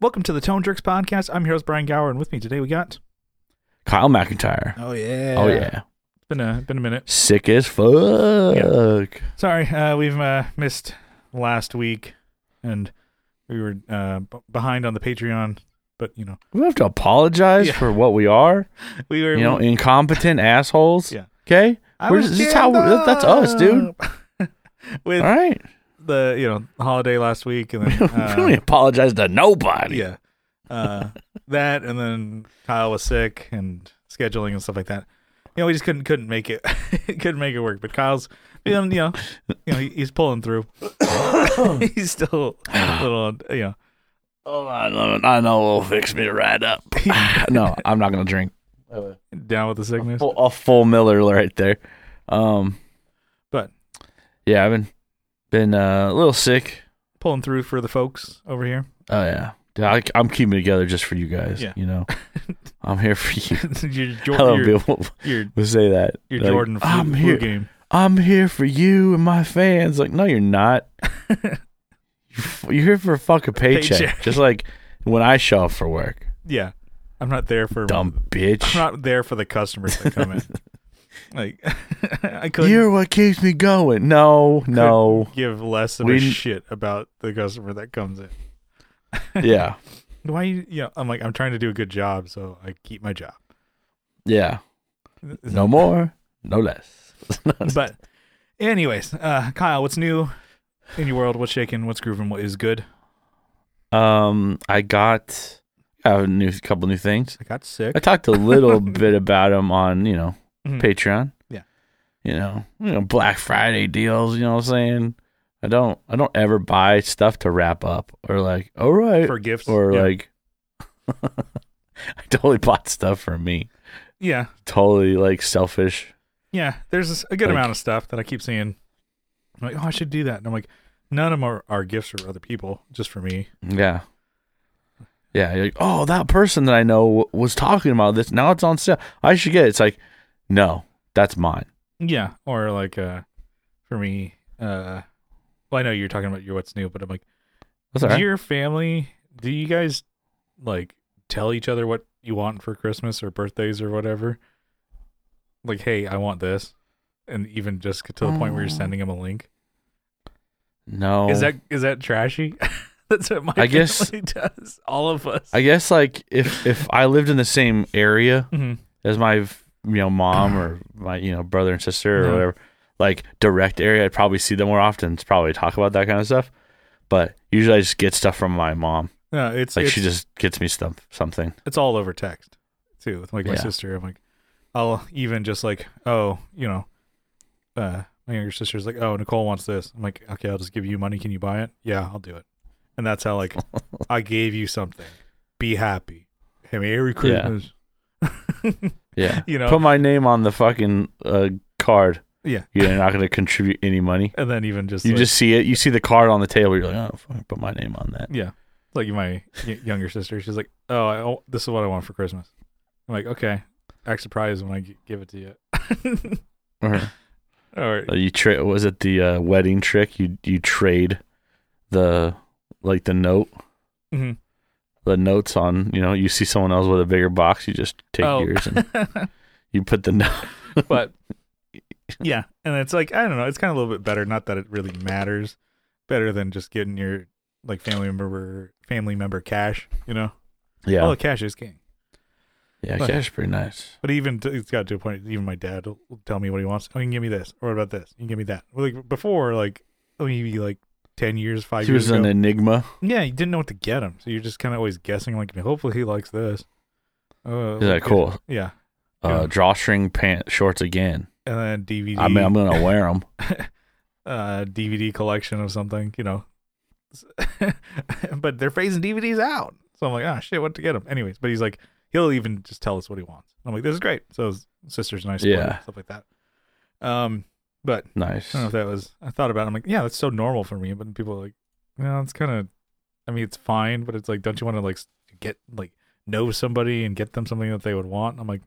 Welcome to the Tone Jerks podcast. I'm your host Brian Gower, and with me today we got. Kyle McIntyre. Oh yeah. Oh yeah. It's been a been a minute. Sick as fuck. Sorry, uh, we've uh, missed last week, and we were uh, b- behind on the Patreon. But you know, We have to apologize Yeah. for what we are. we were. You know, incompetent assholes. Yeah. Okay. I we're this how that's us, dude. With All right. The you know holiday last week, and then we uh, don't apologize to nobody. yeah, uh, that, and then Kyle was sick and scheduling and stuff like that. You know, we just couldn't couldn't make it couldn't make it work. But Kyle's you know you know, you know he- he's pulling through. he's still a little you know Oh, I know. I know. Will fix me right up. no, I'm not gonna drink. down with the sickness. Full, a full Miller right there. Um, But yeah, I've been been uh, a little sick. pulling through for the folks over here. Oh yeah. I, I'm keeping it together just for you guys. Yeah. You know, I'm here for you. your I Jor- love your, people who say that. your Like, Jordan flu, I'm here. game. I'm here for you and my fans. Like, no, you're not. you're here for a fucking paycheck. Paycheck. Just like when I show up for work. Yeah, I'm not there for Dumb bitch. I'm not there for the customers that come in. Like I couldn't You're what keeps me going. No, no. give less of We- a shit about the customer that comes in. yeah. Why you? Yeah, I'm like I'm trying to do a good job, so I keep my job. Yeah. No more, no less. but anyways, uh, Kyle, what's new in your world? What's shaking? What's grooving? What is good? Um, I got I have a new couple new things. I got sick. I talked a little bit about them on, you know, Mhm. Patreon. Yeah. You know, you know, Black Friday deals, you know what I'm saying? I don't I don't ever buy stuff to wrap up or like, all right. for gifts or yeah. like I totally bought stuff for me. yeah, Totally like selfish. yeah. There's a good Like- amount of stuff that I keep seeing. I'm like, oh, I should do that, and I'm like, none of them are, are gifts for other people, just for me. Yeah. Yeah, you're like, oh, that person that I know w- was talking about this. Now it's on sale. I should get it. It's like, no, that's mine. Yeah, or like uh, for me, uh, well, I know you're talking about your what's new, but I'm like, That's do right. your family, do you guys like tell each other what you want for Christmas or birthdays or whatever? Like, hey, I want this, and even just get to the point where you're Oh. sending them a link. No. Is that is that trashy? That's what my I guess- family does. All of us. I guess like if if I lived in the same area hmm as my you know mom or my you know brother and sister or No. whatever, like direct area, I'd probably see them more often. To probably talk about that kind of stuff. But usually I just get stuff from my mom. No, it's Like it's, she just gets me stuff something. it's all over text too. With like my Yeah. sister, I'm like, I'll even just like, oh, you know, uh, my younger sister's like, oh, Nicole wants this. I'm like, okay, I'll just give you money. Can you buy it? Yeah, I'll do it. And that's how like I gave you something. Be happy. Hey, Merry Christmas. Yeah. you know, Put my name on the fucking uh, card. Yeah. You're not going to contribute any money. and then even just You like, just see it. You see the card on the table. You're like, oh, fuck, put my name on that. yeah, like my y- younger sister. She's like, oh, I, oh, this is what I want for Christmas. I'm like, okay, act surprised when I g- give it to you. Or or uh, you trade. Was it the uh, wedding trick? You you trade the like the note, mhm. The notes on. You know, you see someone else with a bigger box. You just take Oh. yours and you put the note. but yeah, and it's like I don't know, it's kind of a little bit better. Not that it really matters, better than just getting your like family member family member cash. You know, Yeah, oh, cash is king. yeah. but- Cash is pretty nice. But even t- it's got to a point. Even my dad will, will tell me what he wants. Oh, you can give me this, or what about this? You can give me that. Well, like before, like oh, maybe like ten years, five He years was ago. an enigma. yeah, you didn't know what to get him, so you're just kind of always guessing. Like, hopefully, he likes this. Oh, Is that cool? Yeah, Uh, drawstring pant shorts again. and then DVD. I mean, I'm gonna wear them. uh DVD collection of something, you know. but they're phasing DVDs out. So I'm like, ah, shit, what to get him? Anyways, but he's like, he'll even just tell us what he wants. I'm like, this is great. So his sister's nice, Yeah. stuff like that. Um, but Nice. I don't know if that was. I thought about. it. I'm like, yeah, that's so normal for me. But people are like, no, it's kind of. I mean, it's fine, but it's like, don't you want to like get like know somebody and get them something that they would want? I'm like,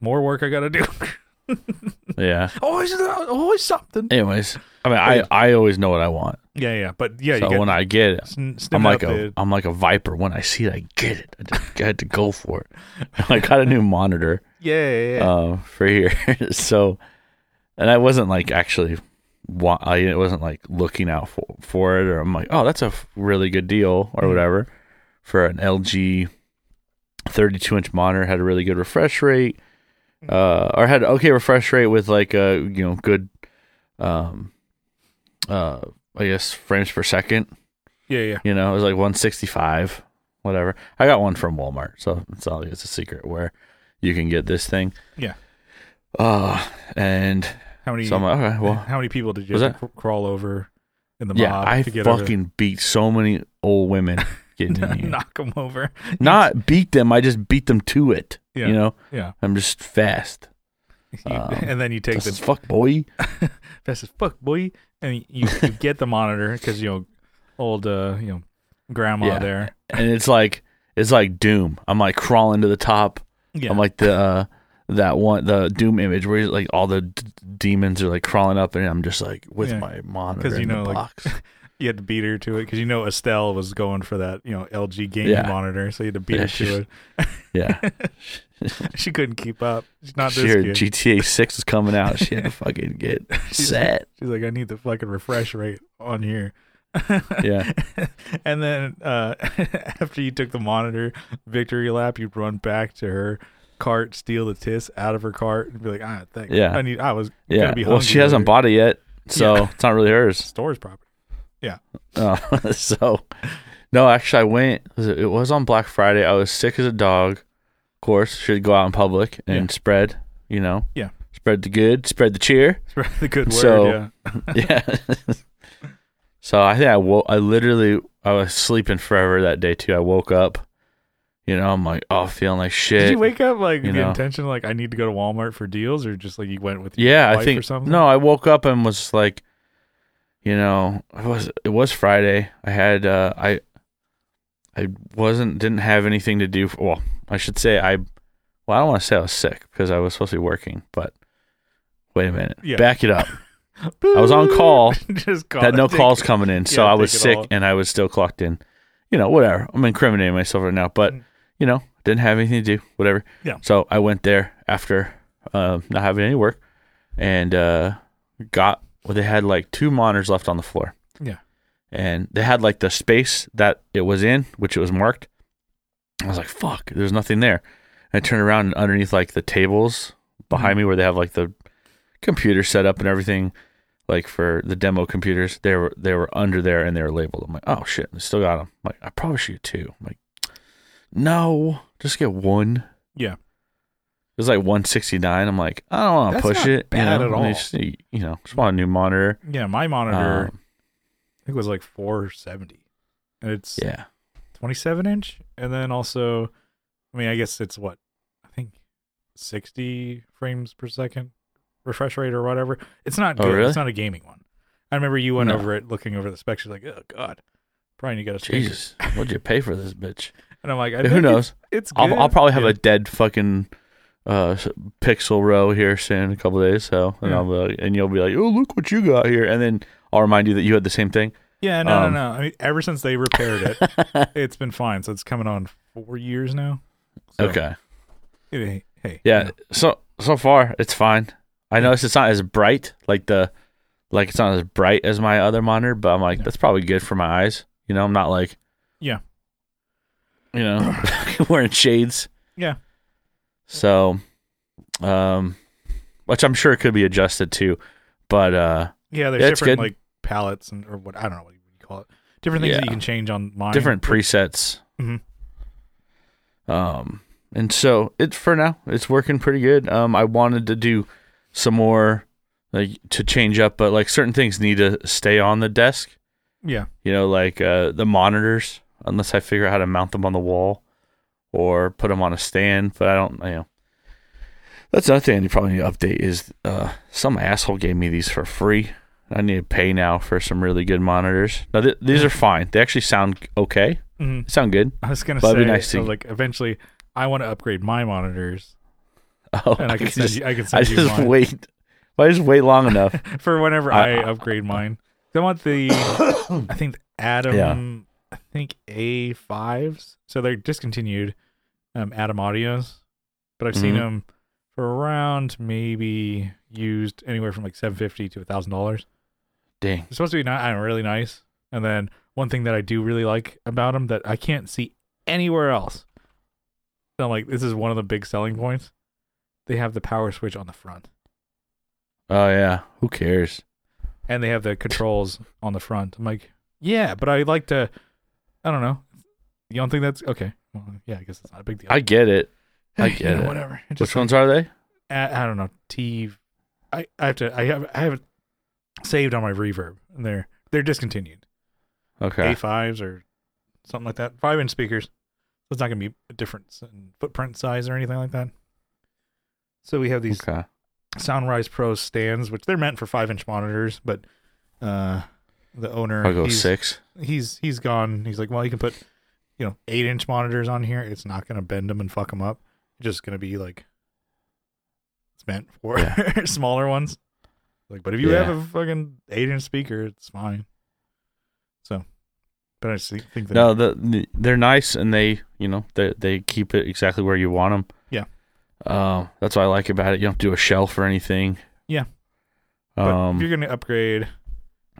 more work I got to do. Yeah. always, always something. Anyways, I mean, I I always know what I want. Yeah, yeah, but yeah, so you get when I get it, sn- I'm like a am like a viper. When I see it, I get it. I just I had to go for it. I got a new monitor yeah, yeah, yeah. uh, for here, so and I wasn't like actually. wa- I wasn't like looking out for, for it, or I'm like, oh, that's a really good deal, or Mhm. whatever, for an LG 32 inch monitor. Had a really good refresh rate, uh, or had okay refresh rate with like a you know good, um, uh, I guess frames per second. yeah, yeah. You know, it was like 165, whatever. I got one from Walmart, so it's like it's a secret where you can get this thing. Yeah. Uh, and How many? so I'm like, okay, well, how many people did you Was have crawl over in the mob? yeah, I get over fucking beat so many old women getting knock them over? Not beat them, I just beat them to it. Yeah, You know, yeah. I'm just fast. You- Um, and then you take the fuck, boy. fast as fuck, boy, and you, you get the monitor because you know old uh you know grandma Yeah. there. And it's like it's like Doom. I'm like crawling to the top. Yeah, I'm like the uh, that one the Doom image where like all the d- demons are like crawling up, and I'm just like with Yeah. my monitor you in know, the like, box. you had to beat her to it because you know Estelle was going for that you know LG gaming Yeah. monitor, so you had to beat Yeah, her she's- to it. yeah, she couldn't keep up. She's not she this heard kid. GTA Six is coming out. She had to fucking get She's set. She's like, I need the fucking refresh rate on here. Yeah. and then uh, after you took the monitor victory lap, you'd run back to her cart, steal the tis out of her cart, and be like, ah, thanks. Yeah. I need. I was Yeah. gonna be Well, she hasn't later. bought it yet, so Yeah. it's not really hers. Store's property. Yeah. Uh, so, no, actually, I went. It was on Black Friday. I was sick as a dog. Of course, should go out in public and Yeah. spread. You know. Yeah. Spread the good. Spread the cheer. Spread the good word. So- yeah. yeah. So I think I woke. I literally I was sleeping forever that day too. I woke up. You know, I'm like, oh, feeling like shit. Did you wake up like you the know. intention, like I need to go to Walmart for deals, or just like you went with your yeah, I think or something? no. I woke up and was like, you know, it was it was Friday. I had uh, I I wasn't didn't have anything to do. well, I should say I. Well, I don't want to say I was sick because I was supposed to be working, but wait a minute, Yeah. back it up. I was on call. just call, had no calls coming in, so yeah, I was sick all. and I was still clocked in. You know, whatever. I'm incriminating myself right now, but Mm. you know, didn't have anything to do. Whatever. Yeah. So I went there after uh, not having any work, and uh, got. Well, they had like two monitors left on the floor. Yeah. And they had like the space that it was in, which it was marked. I was like, "Fuck!" There's nothing there. And I turned around and underneath like the tables behind Mhm. me, where they have like the computer set up and everything, like for the demo computers, they were they were under there and they were labeled. I'm like, oh shit, I still got them. I'm like, I probably should get two. I'm like, no, just get one. Yeah. It was like 169. I'm like, I don't want to push it. bad you at know? Mean, all. just, you know, just want a new monitor. Yeah, my monitor Um, I think it was like 470. And it's yeah, 27 inch, and then also, I mean, I guess it's what I think 60 frames per second refresh rate or whatever. It's not Oh, good. really? It's not a gaming one. I remember you went No. over it, looking over the specs. You're like, oh god, probably need to get a speaker. Jesus, what'd you pay for this bitch? And I'm like, I Who knows? It's, it's good. I'll, I'll probably have Yeah. a dead fucking uh pixel row here soon, in a couple days. So, and Yeah. I'll be like, and you'll be like, oh look what you got here, and then I'll remind you that you had the same thing. Yeah, no, um, no, no. I mean, ever since they repaired it, it's been fine. So it's coming on four years now. So, okay. Hey, hey, Yeah. So so far it's fine. I noticed it's not as bright, like the like it's not as bright as my other monitor, but I'm like, Yeah. that's probably good for my eyes. You know, I'm not like Yeah. You know, wearing shades. Yeah. So um which I'm sure it could be adjusted too. But uh Yeah, there's Yeah, different like palettes and or what I don't know what you call it. Different things that you can change on mine. different presets. Mhm. Um, and so it's for now it's working pretty good. Um, I wanted to do some more like to change up, but like certain things need to stay on the desk. Yeah, You know, like uh, the monitors, unless I figure out how to mount them on the wall or put them on a stand. But I don't, you know. That's another thing you probably need to update is uh, some asshole gave me these for free. I need to pay now for some really good monitors. Now th- these are fine. They actually sound okay. hmm sound good. I was gonna But say nice so, to- like eventually I want to upgrade my monitors, Oh, and I can send just, you. I can I send you just mine wait. I just wait long enough. for whenever I- I, upgrade mine. I want the I think the Adam I think A fives. So they're discontinued um Adam Audios. But I've seen Mhm. them for around maybe used anywhere from like seven fifty to a thousand dollars. Dang. They're supposed to be I don't really nice. And then one thing that I do really like about them that I can't see anywhere else. So I'm like, this is one of the big selling points. They have the power switch on the front, Oh yeah. Who cares? and they have the controls on the front. I'm like, yeah, but I like to. I don't know. You don't think that's okay? Well, yeah, I guess it's not a big deal. I get it. I You get know, it. Whatever. It Which just ones are they? I, I don't know. T. I I have to. I have I have it saved on my reverb, and they're they're discontinued. Okay. A5s or something like that. Five inch speakers. So it's not going to be a difference in footprint size or anything like that. So we have these Okay. Soundrise Pro stands, which they're meant for five inch monitors, but uh, the owner I'll go he's, six. he's he's gone. He's like, well, you can put you know eight inch monitors on here. It's not going to bend them and fuck them up. It's just going to be like it's meant for smaller ones. Like, but if you Yeah. have a fucking eight inch speaker, it's fine. So, but I think that No, the they're nice and they, you know, they they keep it exactly where you want them. Uh, that's what I like about it. You don't do a shelf or anything. Yeah. But Um. if you're going to upgrade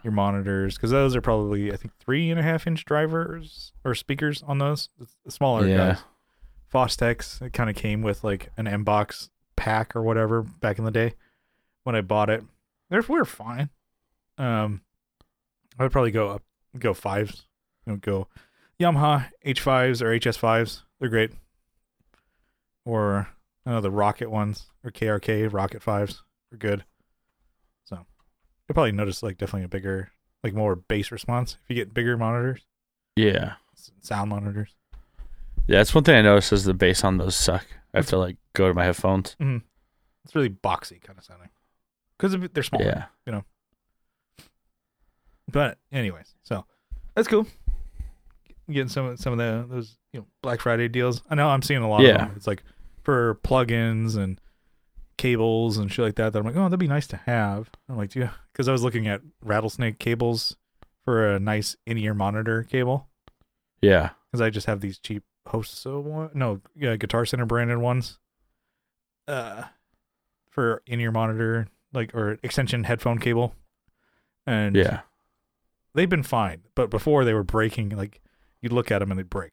your monitors, because those are probably I think three and a half inch drivers or speakers on those, the smaller Yeah. guys. Fostex, it kind of came with like an M box pack or whatever back in the day when I bought it. They're we're fine. Um, I would probably go up, go fives, you know, go Yamaha H fives or HS fives. They're great. Or I know the Rokit ones or KRK Rokit fives are good. So you'll probably notice like definitely a bigger, like more bass response if you get bigger monitors, yeah. sound monitors. Yeah. That's one thing I noticed is the bass on those suck. I have to like go to my headphones. Mm-hmm. It's really boxy kind of sounding because they're small. Yeah. You know. But anyways, so that's cool. Getting some of some of the those you know Black Friday deals. I know I'm seeing a lot Yeah. of them. It's like for plugins and cables and shit like that. That I'm like, oh, that'd be nice to have. I'm like, yeah, because I was looking at rattlesnake cables for a nice in-ear monitor cable Yeah. because I just have these cheap hosts. So one, no, yeah, Guitar Center branded ones. Uh, for in-ear monitor like or extension headphone cable, and Yeah. they've been fine. But before they were breaking, like you'd look at them and they'd break,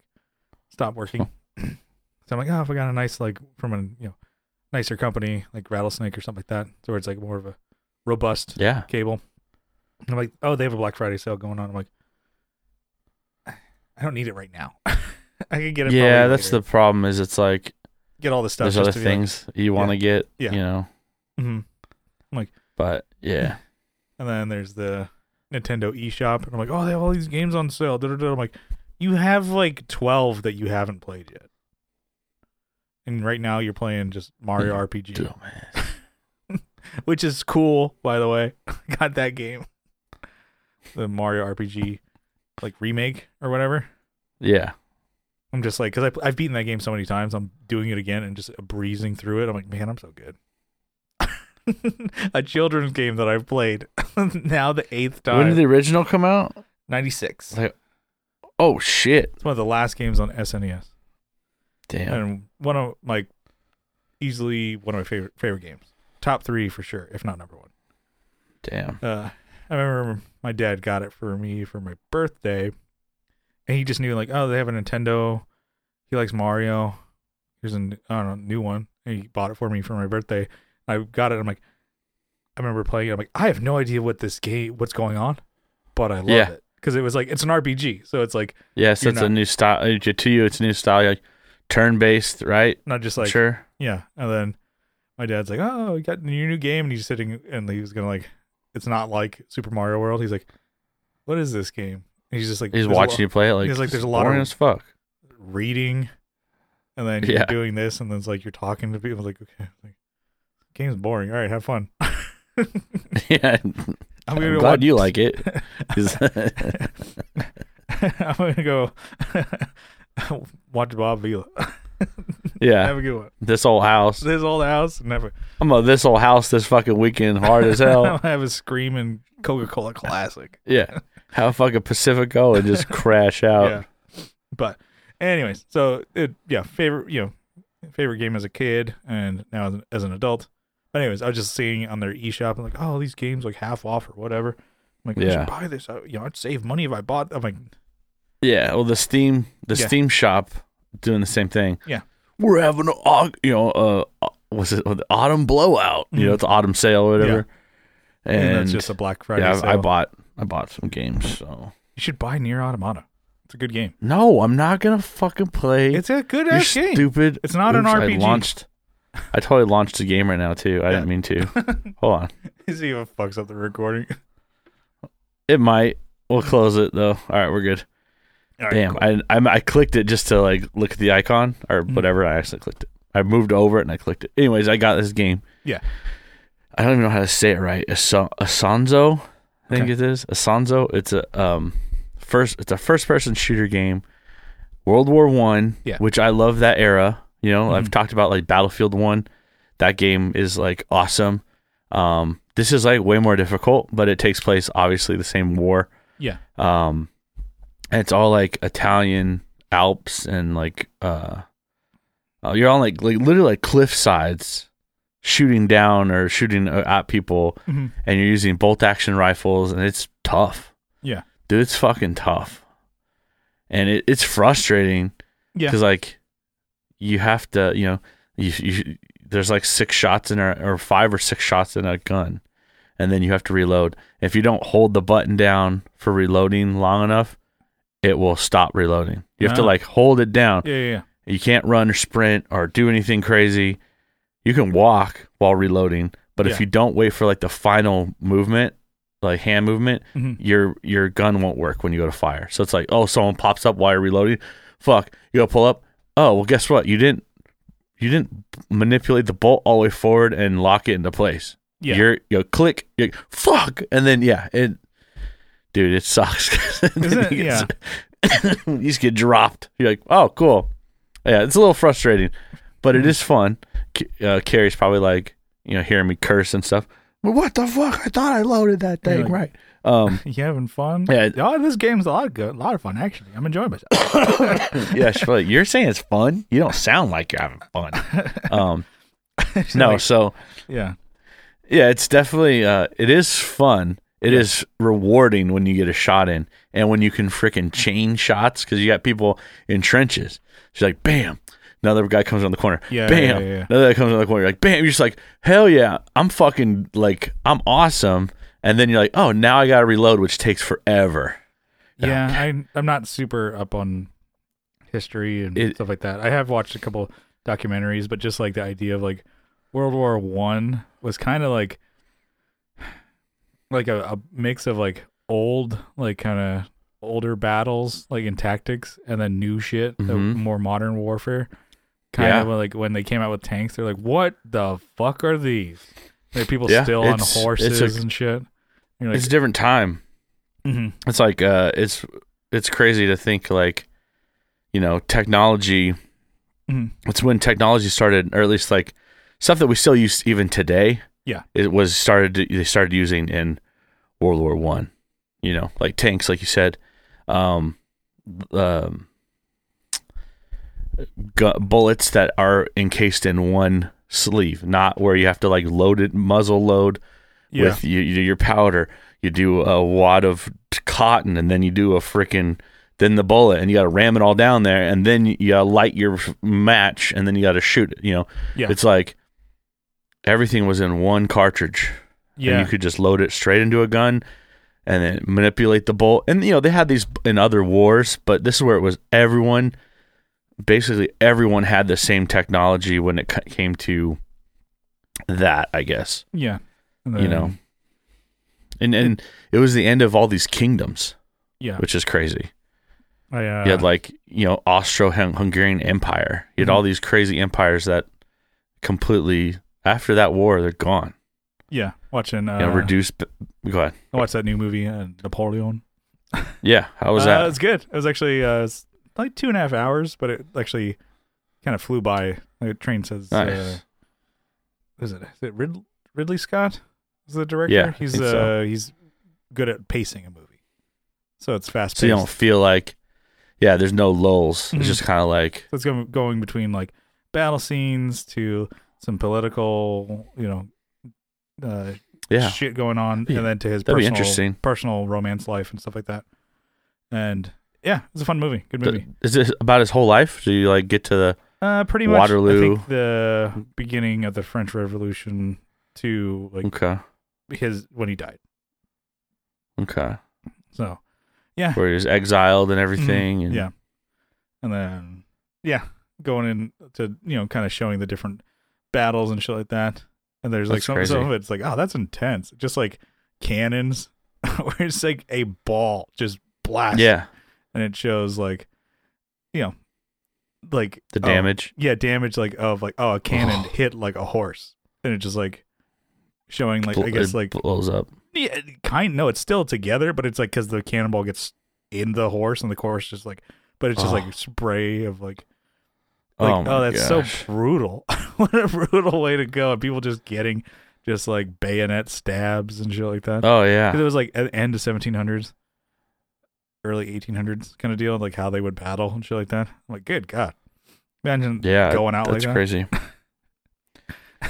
stop working. so I'm like, oh, if I got a nice like from a you know nicer company like Rattlesnake or something like that, so it's like more of a robust Yeah. cable. And I'm like, oh, they have a Black Friday sale going on. I'm like, I don't need it right now. I could get it. Yeah. That's later. the problem. Is it's like get all the stuff. there's just other to be like- things you want to get. Yeah. You know. Mhm. I'm like, but yeah. And then there's the Nintendo eShop, and I'm like, oh, they have all these games on sale. I'm like, you have like 12 that you haven't played yet, and right now you're playing just Mario mm. RPG, Dude, man. which is cool, by the way. Got that game, the Mario RPG, like remake or whatever. Yeah. I'm just like, because I've beaten that game so many times, I'm doing it again and just breezing through it. I'm like, man, I'm so good. A children's game that I've played now the eighth time. When did the original come out? 96. Like, oh shit! It's one of the last games on SNES, Damn. and one of like easily one of my favorite favorite games. Top three for sure, if not number one. Damn. Uh, I remember my dad got it for me for my birthday, and he just knew like, oh, they have a Nintendo. He likes Mario. Here's a I don't know new one. And he bought it for me for my birthday. I got it. I'm like, I remember playing it. I'm like, I have no idea what this game, what's going on, but I love Yeah. it because it was like it's an RPG, so it's like Yes, You're it's not- a new style. uh, To you, it's a new style. Like turn based, right? not just like sure. Yeah, and then my dad's like, "Oh, you got your new game," and he's sitting and he was gonna like, it's not like Super Mario World. He's like, "What is this game?" And he's just like, He's watching lot- you play it. Like, he's like, there's a lot of- as fuck. reading, and then you're Yeah. doing this, and then it's like you're talking to people. Like, okay, like, game's boring. All right, have fun. yeah, I'm I'm, glad watch- you like it. I'm gonna go watch Bob Vila. Yeah. Have a good one. This old house. This old house. Never. I'm a this old house this fucking weekend hard as hell. I'll have a screaming Coca Cola classic. Yeah. Have a fucking Pacifico and just crash out. Yeah. But, anyways, so it yeah favorite you know favorite game as a kid and now as an, as an adult. But anyways, I was just seeing on their eShop and like, oh, these games like half off or whatever. I'm like, I Yeah. should buy this. I, you know, I'd save money if I bought. I'm like, Yeah, well, the Steam, the Yeah. Steam shop, doing the same thing. Yeah. we're having a au- you know, uh, was it the autumn blowout? You know, Mhm. it's autumn sale or whatever. and, And, that's just a Black Friday. yeah, I, I bought, I bought some games. So You should buy Nier Automata. It's a good game. no, I'm not gonna fucking play. It's a good ass game. stupid. It's not an Oops, RPG. I launched. I totally launched the game right now too. I didn't mean to. Hold on. If it fucks up the recording. It might. We'll close it though. All right, we're good. All right, Damn, cool. I, I I clicked it just to like look at the icon or Mhm. whatever. I actually clicked it. I moved over it and I clicked it. Anyways, I got this game. Yeah. I don't even know how to say it right. Asanzo, I think Okay. it is. Asanzo. It's a um first. It's a first person shooter game. World War One. Yeah. Which I love that era. You know, I've Mhm. talked about like Battlefield One. That game is like awesome. Um, this is like way more difficult, but it takes place obviously the same war. Yeah. Um, and it's all like Italian Alps and like uh, uh you're on like like literally like cliff sides, shooting down or shooting uh, at people, Mhm. and you're using bolt action rifles, and it's tough. Yeah. dude, it's fucking tough, and it, it's frustrating Yeah. because like you have to you know you, you there's like six shots in a or five or six shots in a gun and then you have to reload if you don't hold the button down for reloading long enough it will stop reloading you have to Ah. like hold it down Yeah, yeah, yeah. you can't run or sprint or do anything crazy you can walk while reloading but Yeah. if you don't wait for like the final movement like hand movement Mhm. your your gun won't work when you go to fire. So it's like, oh, someone pops up while you're reloading. Fuck, you go pull up. Oh, well, guess what? You didn't you didn't manipulate the bolt all the way forward and lock it into place. Yeah. You're you click. You're, fuck, and then yeah, it, dude, it sucks. Isn't it? you just get dropped. You're like, oh, cool. Yeah, it's a little frustrating, but it is fun. Uh, Carrie's probably like, you know, hearing me curse and stuff. Well, what the fuck? I thought I loaded that thing like- right. Um, You having fun? Yeah. Oh, this game's a lot of good, a lot of fun actually. I'm enjoying myself. yeah, she's like, you're saying it's fun. You don't sound like you're having fun. Um, no, like, so yeah, yeah, it's definitely uh, it is fun. It is rewarding when you get a shot in, and when you can freaking chain shots because you got people in trenches. She's like, bam. Another guy comes around the corner. Yeah, bam. yeah, yeah. Another guy comes around the corner. You're like, bam. You're just like, hell yeah, I'm fucking like, I'm awesome. And then you're like, oh, now I got to reload, which takes forever. yeah. I I'm not super up on history and It- stuff like that. I have watched a couple documentaries, but just like the idea of like World War One was kind of like like a, a mix of like old like kind of older battles like in tactics and then new shit the Mhm. more modern warfare kind Yeah. of like when they came out with tanks they're like what the fuck are these like people Yeah, still on horses a- and shit like, it's a different time. mhm. it's like uh it's it's crazy to think like you know technology Mhm. it's when technology started or at least like stuff that we still use even today Yeah. it was started they started using in world war one you know like tanks like you said. Um um gu- bullets that are encased in one sleeve not where you have to like load it muzzle load yeah. with you, you do your powder, you do a wad of cotton, and then you do a freaking then the bullet, and you got to ram it all down there, and then you got to light your f- match, and then you got to shoot it. You know, yeah. It's like everything was in one cartridge, yeah and you could just load it straight into a gun, and then manipulate the bolt. And you know they had these in other wars, but this is where it was everyone. Basically, everyone had the same technology when it came to that. I guess yeah And you know and and it was the end of all these kingdoms yeah which is crazy I, uh, you had like you know austro-hungarian empire you had Mhm. all these crazy empires that completely after that war they're gone yeah watching uh you know reduced go ahead I watched that new movie uh, Napoleon yeah how was Uh, that It's good. It was actually uh, it's like two and a half hours, but it actually kind of flew by. The train says, uh, "Is it is it Rid- Ridley Scott is the director? Yeah, he's uh so. he's good at pacing a movie, so it's fast So you don't feel like, yeah, there's no lulls. It's just kind of like, So it's going going between like battle scenes to some political, you know, uh, yeah, shit going on, Yeah, and then to his that'd personal personal romance life and stuff like that. And yeah, it's a fun movie. Good movie. is this about his whole life? Do you like get to the? Uh, pretty much. I Waterloo. think the beginning of the French Revolution to like Okay, his when he died. okay, So yeah, where he was exiled and everything. And, Mm-hmm. yeah, and then yeah, going in to you know kind of showing the different battles and shit like that. And there's like That's some, crazy. some of it's like oh that's intense, just like cannons, where it's like a ball just blast. yeah, and it shows like you know like the oh, damage. yeah damage like of like oh a cannon Oh. hit like a horse and it just like showing like Bl- i guess it like blows up. yeah kind no it's still together but it's like because the cannonball gets in the horse and the horse just like but it's just Oh. like spray of like oh like oh, oh, that's gosh. so brutal what a brutal way to go and people just getting just like bayonet stabs and shit like that Oh yeah, it was like at the end of 1700s, early 1800s kind of deal, like how they would battle and shit like that. I'm like, good God, imagine yeah, going out like that's that. crazy.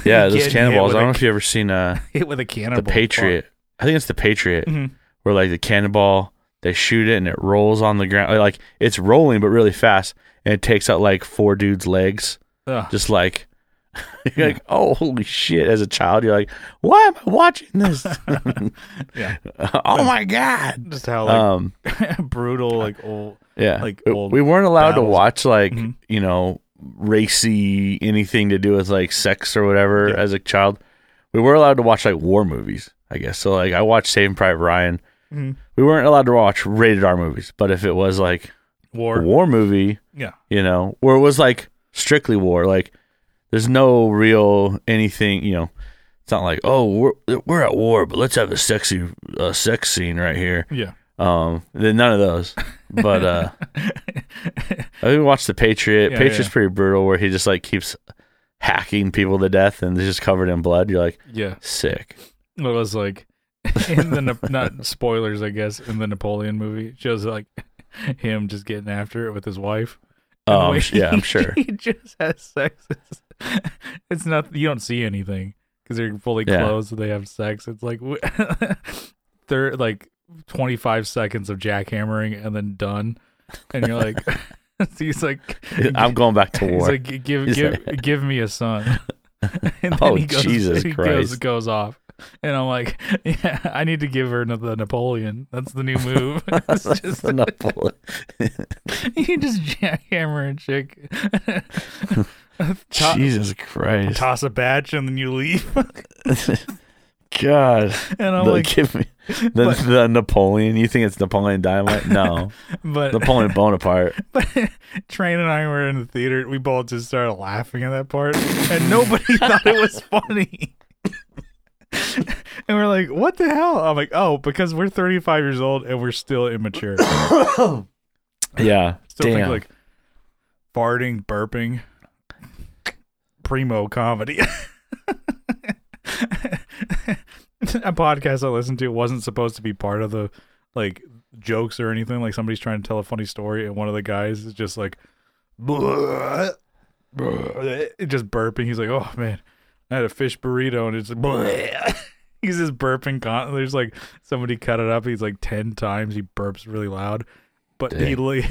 Yeah, those cannonballs. I don't a- know if you ever seen uh hit with a cannonball. the Patriot. I think it's the Patriot hmm where like the cannonball they shoot it and it rolls on the ground like it's rolling but really fast and it takes out like four dudes' legs Ugh. just like you're like oh holy shit as a child you're like why am I watching this Yeah. oh my god Just how like um brutal, like old. yeah like, We- old we weren't allowed to watch like Mhm. you know racy anything to do with like sex or whatever Yeah. as a child we were allowed to watch like war movies I guess so like I watched Saving Private Ryan Mhm. we weren't allowed to watch rated R movies, but if it was like War. a war movie, Yeah. you know, where it was like strictly war, like there's no real anything, you know, it's not like oh we're we're at war, but let's have a sexy uh, sex scene right here. Yeah. Um, then none of those. But uh, I think watched the Patriot. Yeah, Patriot's yeah. pretty brutal, where he just like keeps hacking people to death and they're just covered in blood. You're like yeah. sick. It was like in the not spoilers, I guess, in the Napoleon movie. Shows like him just getting after it with his wife. Oh, the I'm way sh- yeah, I'm sure. He just has sex. It's, it's not you don't see anything because they're fully Yeah. clothed. So they have sex. It's like they're like twenty five seconds of jackhammering and then done, and you're like, he's like, I'm going back to he's war. like, give He's give like- give me a son. and then Oh, he goes, Jesus he Goes, Christ. goes off. And I'm like, yeah, I need to give her the Napoleon. That's the new move. it's That's just enough bullet. you just jackhammer a chick. To- Jesus Christ. toss a batch and then you leave. God. And I'm The- like, give me the, but- the Napoleon. You think it's Napoleon Dynamite? No. but Napoleon Bonaparte. But Train and I were in the theater. We both just started laughing at that part, and nobody thought it was funny. and we're like, "What the hell?" I'm like, "Oh, because we're 35 years old and we're still immature. Yeah. Still think Damn. like farting, burping, primo comedy." a podcast I listened to wasn't supposed to be part of the like jokes or anything. Like somebody's trying to tell a funny story, and one of the guys is just like, "Bleh, bleh," just burping. He's like, "Oh man, I had a fish burrito," and it's bleh." he's just burping. Con- There's like somebody cut it up. He's like ten times. He burps really loud. But he Dang. li-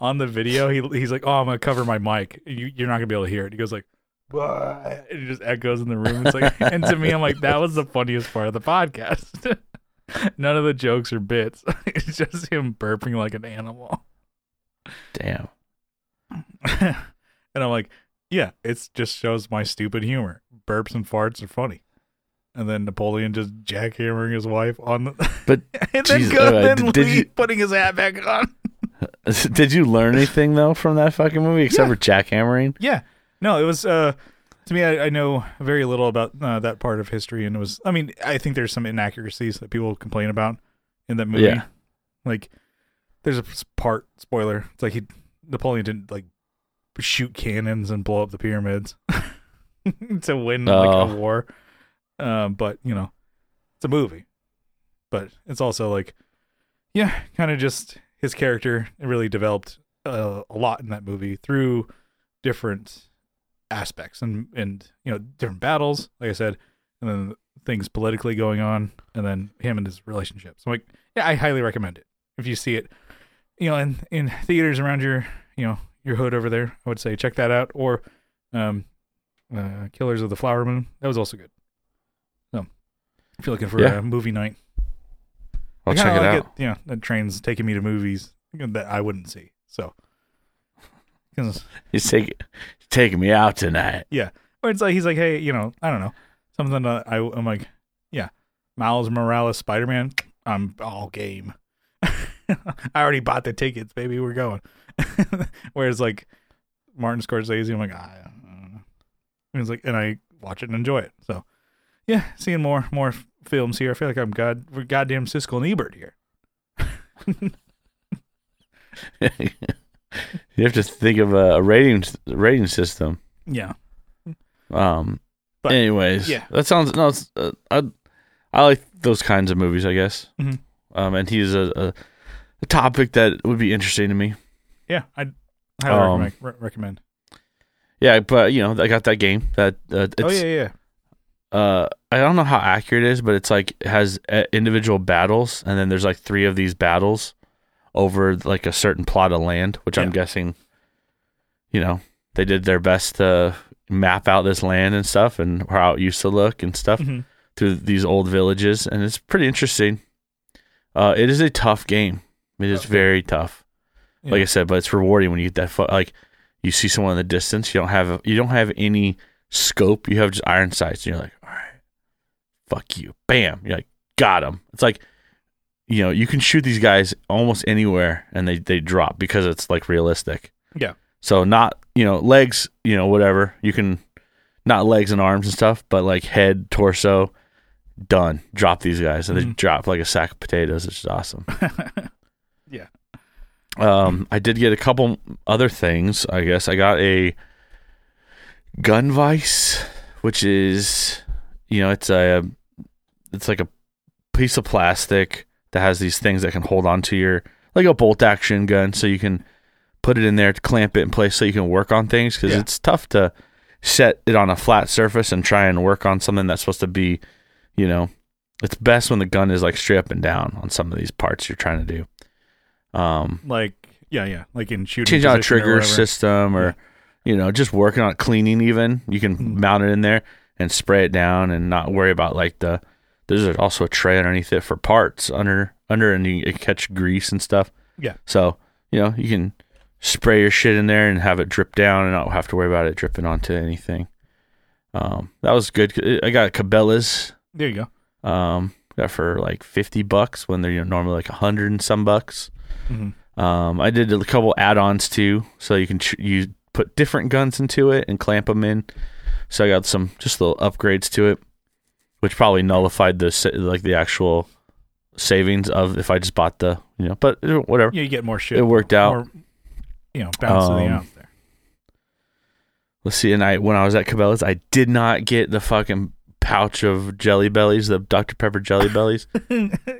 on the video, he he's like, "Oh, I'm gonna cover my mic. You, you're not gonna be able to hear it." He goes like, "Bleh," and it just echoes in the room. It's like, and to me, I'm like, that was the funniest part of the podcast. None of the jokes or bits. it's just him burping like an animal. Damn. and I'm like, yeah, it just shows my stupid humor. Burps and farts are funny. And then Napoleon just jackhammering his wife on the, But and then Jesus, go, uh, then did- did you- putting his hat back on. did you learn anything though from that fucking movie except Yeah. for jackhammering? Yeah, no, it was. uh To me, I, I know very little about uh, that part of history, and it was. I mean, I think there's some inaccuracies that people complain about in that movie. Yeah. Like, there's a part spoiler. It's like he Napoleon didn't like shoot cannons and blow up the pyramids to win like Oh. a war. Um, but you know, it's a movie. But it's also like, yeah, kind of just his character really developed uh, a lot in that movie through different aspects and and you know different battles, like I said, and then things politically going on, and then him and his relationships. So like, yeah, I highly recommend it if you see it, you know, in in theaters around your you know your hood over there. I would say check that out, or um, uh, Killers of the Flower Moon. That was also good. So if you're looking for Yeah. a movie night, I'll check it like out. Yeah, that train's taking me to movies that I wouldn't see. So, 'Cause- He's taking taking me out tonight. Yeah, or it's like he's like, hey, you know, I don't know, something I I'm like, yeah, Miles Morales Spider Man. I'm all game. I already bought the tickets, baby. We're going. Whereas like Martin Scorsese, I'm like, I don't know. And it's like, and I watch it and enjoy it. So, yeah, seeing more more f- films here. I feel like I'm god we're goddamn Siskel and Ebert here. you have to think of a, a rating rating system. Yeah, Um. But, anyways, yeah. that sounds no. It's, uh, I I like those kinds of movies. I guess. Mhm. Um, and he's a, a a topic that would be interesting to me. yeah, I highly Um, recommend, re- recommend. Yeah, but you know, I got that game that uh, it's Oh yeah, yeah, yeah. uh I don't know how accurate it is, but it's like it has uh, individual battles, and then there's like three of these battles over like a certain plot of land, which I'm guessing, you know, they did their best to map out this land and stuff, and how it used to look and stuff Mhm. through these old villages, and it's pretty interesting. Uh, it is a tough game. It is Okay. very tough. Like I said, but it's rewarding when you get that. Fo- like you see someone in the distance, you don't have you don't have any scope. You have just iron sights, and you're like, all right, fuck you, bam. You're like, got him. It's like, you know, you can shoot these guys almost anywhere, and they they drop because it's like realistic. Yeah. So not you know legs, you know whatever you can, not legs and arms and stuff, but like head, torso, done. Drop these guys, and they Mhm. drop like a sack of potatoes. It's just awesome. yeah. Um, I did get a couple other things. I guess I got a gun vice, which is you know it's a it's like a piece of plastic that has these things that can hold onto your like a bolt action gun, so you can put it in there to clamp it in place, so you can work on things because Yeah. it's tough to set it on a flat surface and try and work on something that's supposed to be, you know, it's best when the gun is like straight up and down on some of these parts you're trying to do. Um, like yeah, yeah, like in shooting. change out a position or trigger system or you know just working on cleaning even you can Mhm. mount it in there and spray it down and not worry about like the there's also a tray underneath it for parts under under and you can catch grease and stuff. Yeah. so you know you can spray your shit in there and have it drip down and not have to worry about it dripping onto anything. Um that was good. I got cabela's. There you go. um got for like 50 bucks when they're you know, normally like 100 and some bucks. Hmm um, I did a couple add-ons too, so you can ch- you put different guns into it and clamp them in. So I got some just little upgrades to it, which probably nullified the like the actual savings of if I just bought the you know. But uh, whatever, Yeah, you get more shit. it worked out. More, you know, bouncing Um, out there. Let's see. And I when I was at Cabela's, I did not get the fucking pouch of Jelly Bellies, the Dr Pepper Jelly Bellies.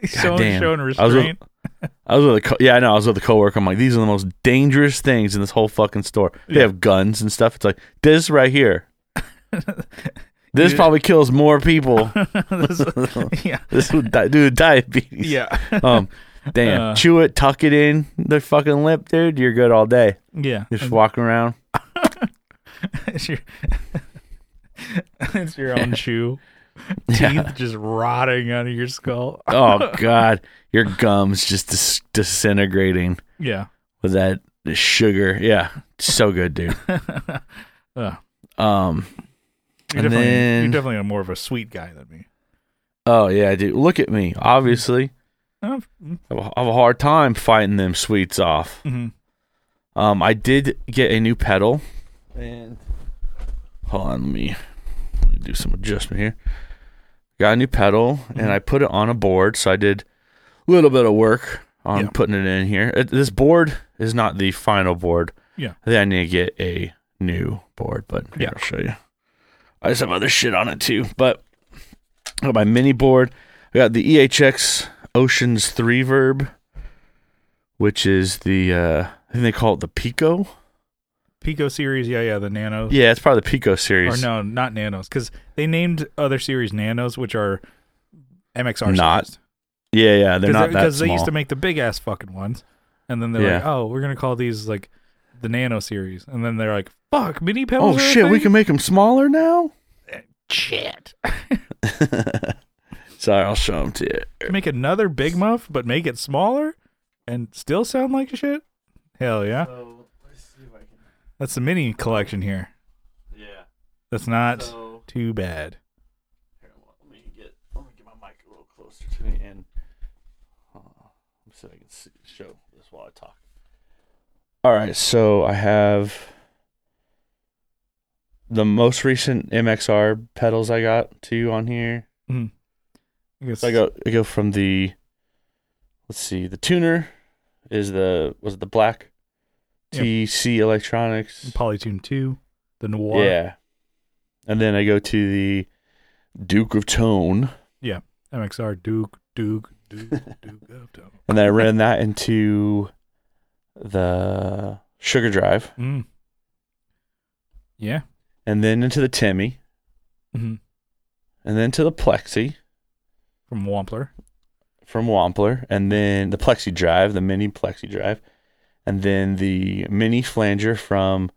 showing, damn. showing I was restraint. I was with a co- yeah, I know. I was with a coworker. I'm like, these are the most dangerous things in this whole fucking store. They Yeah. have guns and stuff. It's like this right here. This You- probably kills more people. This- yeah, this would di- dude diabetes. yeah, Um, damn. Uh. Chew it, tuck it in the fucking lip, dude. You're good all day. yeah. Just walking around. it's your, it's your own. Teeth Yeah. just rotting out of your skull. Oh god, your gums just dis- disintegrating Yeah. with that the sugar. Yeah, so good, dude. Uh, Um. You're, And definitely, then- you're definitely more of a sweet guy than me. Oh yeah, dude. Look at me. Obviously, Oh, I have a- I have a hard time fighting them sweets off. mhm. Um, I did get a new pedal, and hold on, let me, let me do some adjustment here. Got a new pedal, and Mhm. I put it on a board. So I did a little bit of work on Yeah. putting it in here. It, this board is not the final board. Yeah. I think I need to get a new board, but here, Yeah. I'll show you. I just have other shit on it too, but I got my mini board. I got the EHX Oceans 3 Verb, which is the, uh, I think they call it the Pico. Pico series, yeah, yeah, the Nanos. Yeah, it's probably the Pico series. Or no, not Nanos, because they named other series Nanos, which are MXR Not series. Yeah, yeah, they're not that because they used to make the big ass fucking ones, and then they're like, oh, we're gonna call these like the Nano series, and then they're like, fuck, mini pedals. oh are a shit, we can make them smaller now? shit. Sorry, I'll show them to you. make another big muff, but make it smaller, and still sound like shit. Hell yeah, So, let's see if I can. that's the mini collection here. Yeah. That's not So, too bad. here, well, let me get let me get my mic a little closer to me and uh, so I can see, show this while I talk. All right, so I have the most recent MXR pedals I got two on here. Mm-hmm. I guess So I go I go from the let's see, the tuner is the was it the black Yep. TC Electronics. Polytune two, the Noir. Yeah. And then I go to the Duke of Tone. Yeah, MXR Duke Duke Duke Duke of Tone. And then I ran that into the Sugar Drive. Mm. Yeah. And then into the Timmy. hmm And then to the Plexi From Wampler. from Wampler. And then the Plexi Drive, the mini Plexi Drive. And then the mini flanger from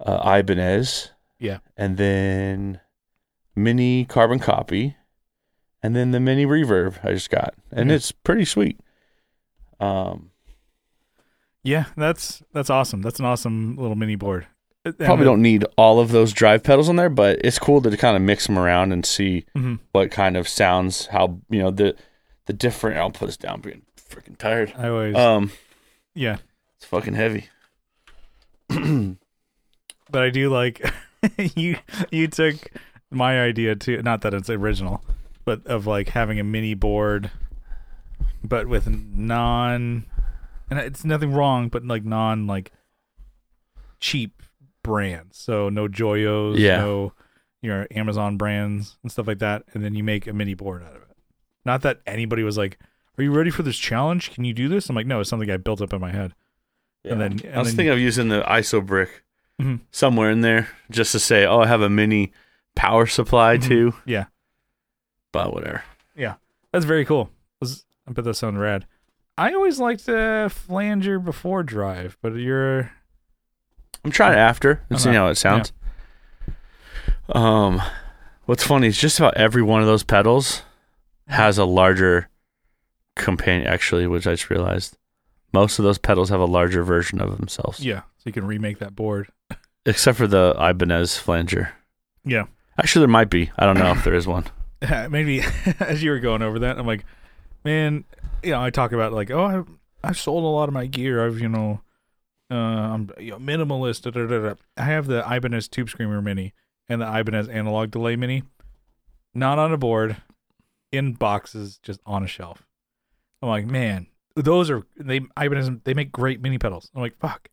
uh, Ibanez. Yeah. And then mini carbon copy. And then the mini reverb I just got. And Mhm. it's pretty sweet. Um, Yeah, that's that's awesome. That's an awesome little mini board. And probably don't need all of those drive pedals on there, but it's cool to kind of mix them around and see Mhm. what kind of sounds, how you know the the different. I'll put this down. I'm being freaking tired. I always Um, yeah, it's fucking heavy. but I do like you you took my idea too. Not that it's original, but of like having a mini board, but with non, and it's nothing wrong, but like non like cheap brands. So no Joyos, Yeah. no your Amazon brands and stuff like that, and then you make a mini board out of it. Not that anybody was like, "Are you ready for this challenge? Can you do this?" I'm like, "No, it's something I built up in my head." And then- I was then- thinking of using the ISO brick Mhm. somewhere in there just to say, oh, I have a mini power supply Mhm. too. Yeah. But whatever. Yeah, that's very cool. I bet that sounds rad. I always liked uh, flanger before drive, but you're I'm trying it after and seeing Okay. how it sounds. Um, what's funny is just about every one of those pedals has a larger companion. Actually, which I just realized, most of those pedals have a larger version of themselves, yeah. So you can remake that board. except for the Ibanez flanger. Yeah. Actually, there might be. I don't know if there is one. Maybe as you were going over that, I'm like, man, you know, I talk about like, oh, I've, I've sold a lot of my gear. I've, you know, uh, I'm you know, minimalist. Da, da, da. I have the Ibanez Tube Screamer Mini and the Ibanez Analog Delay Mini, not on a board, in boxes, just on a shelf. I'm like, man, those are they Ibanez. They make great mini pedals. I'm like, fuck,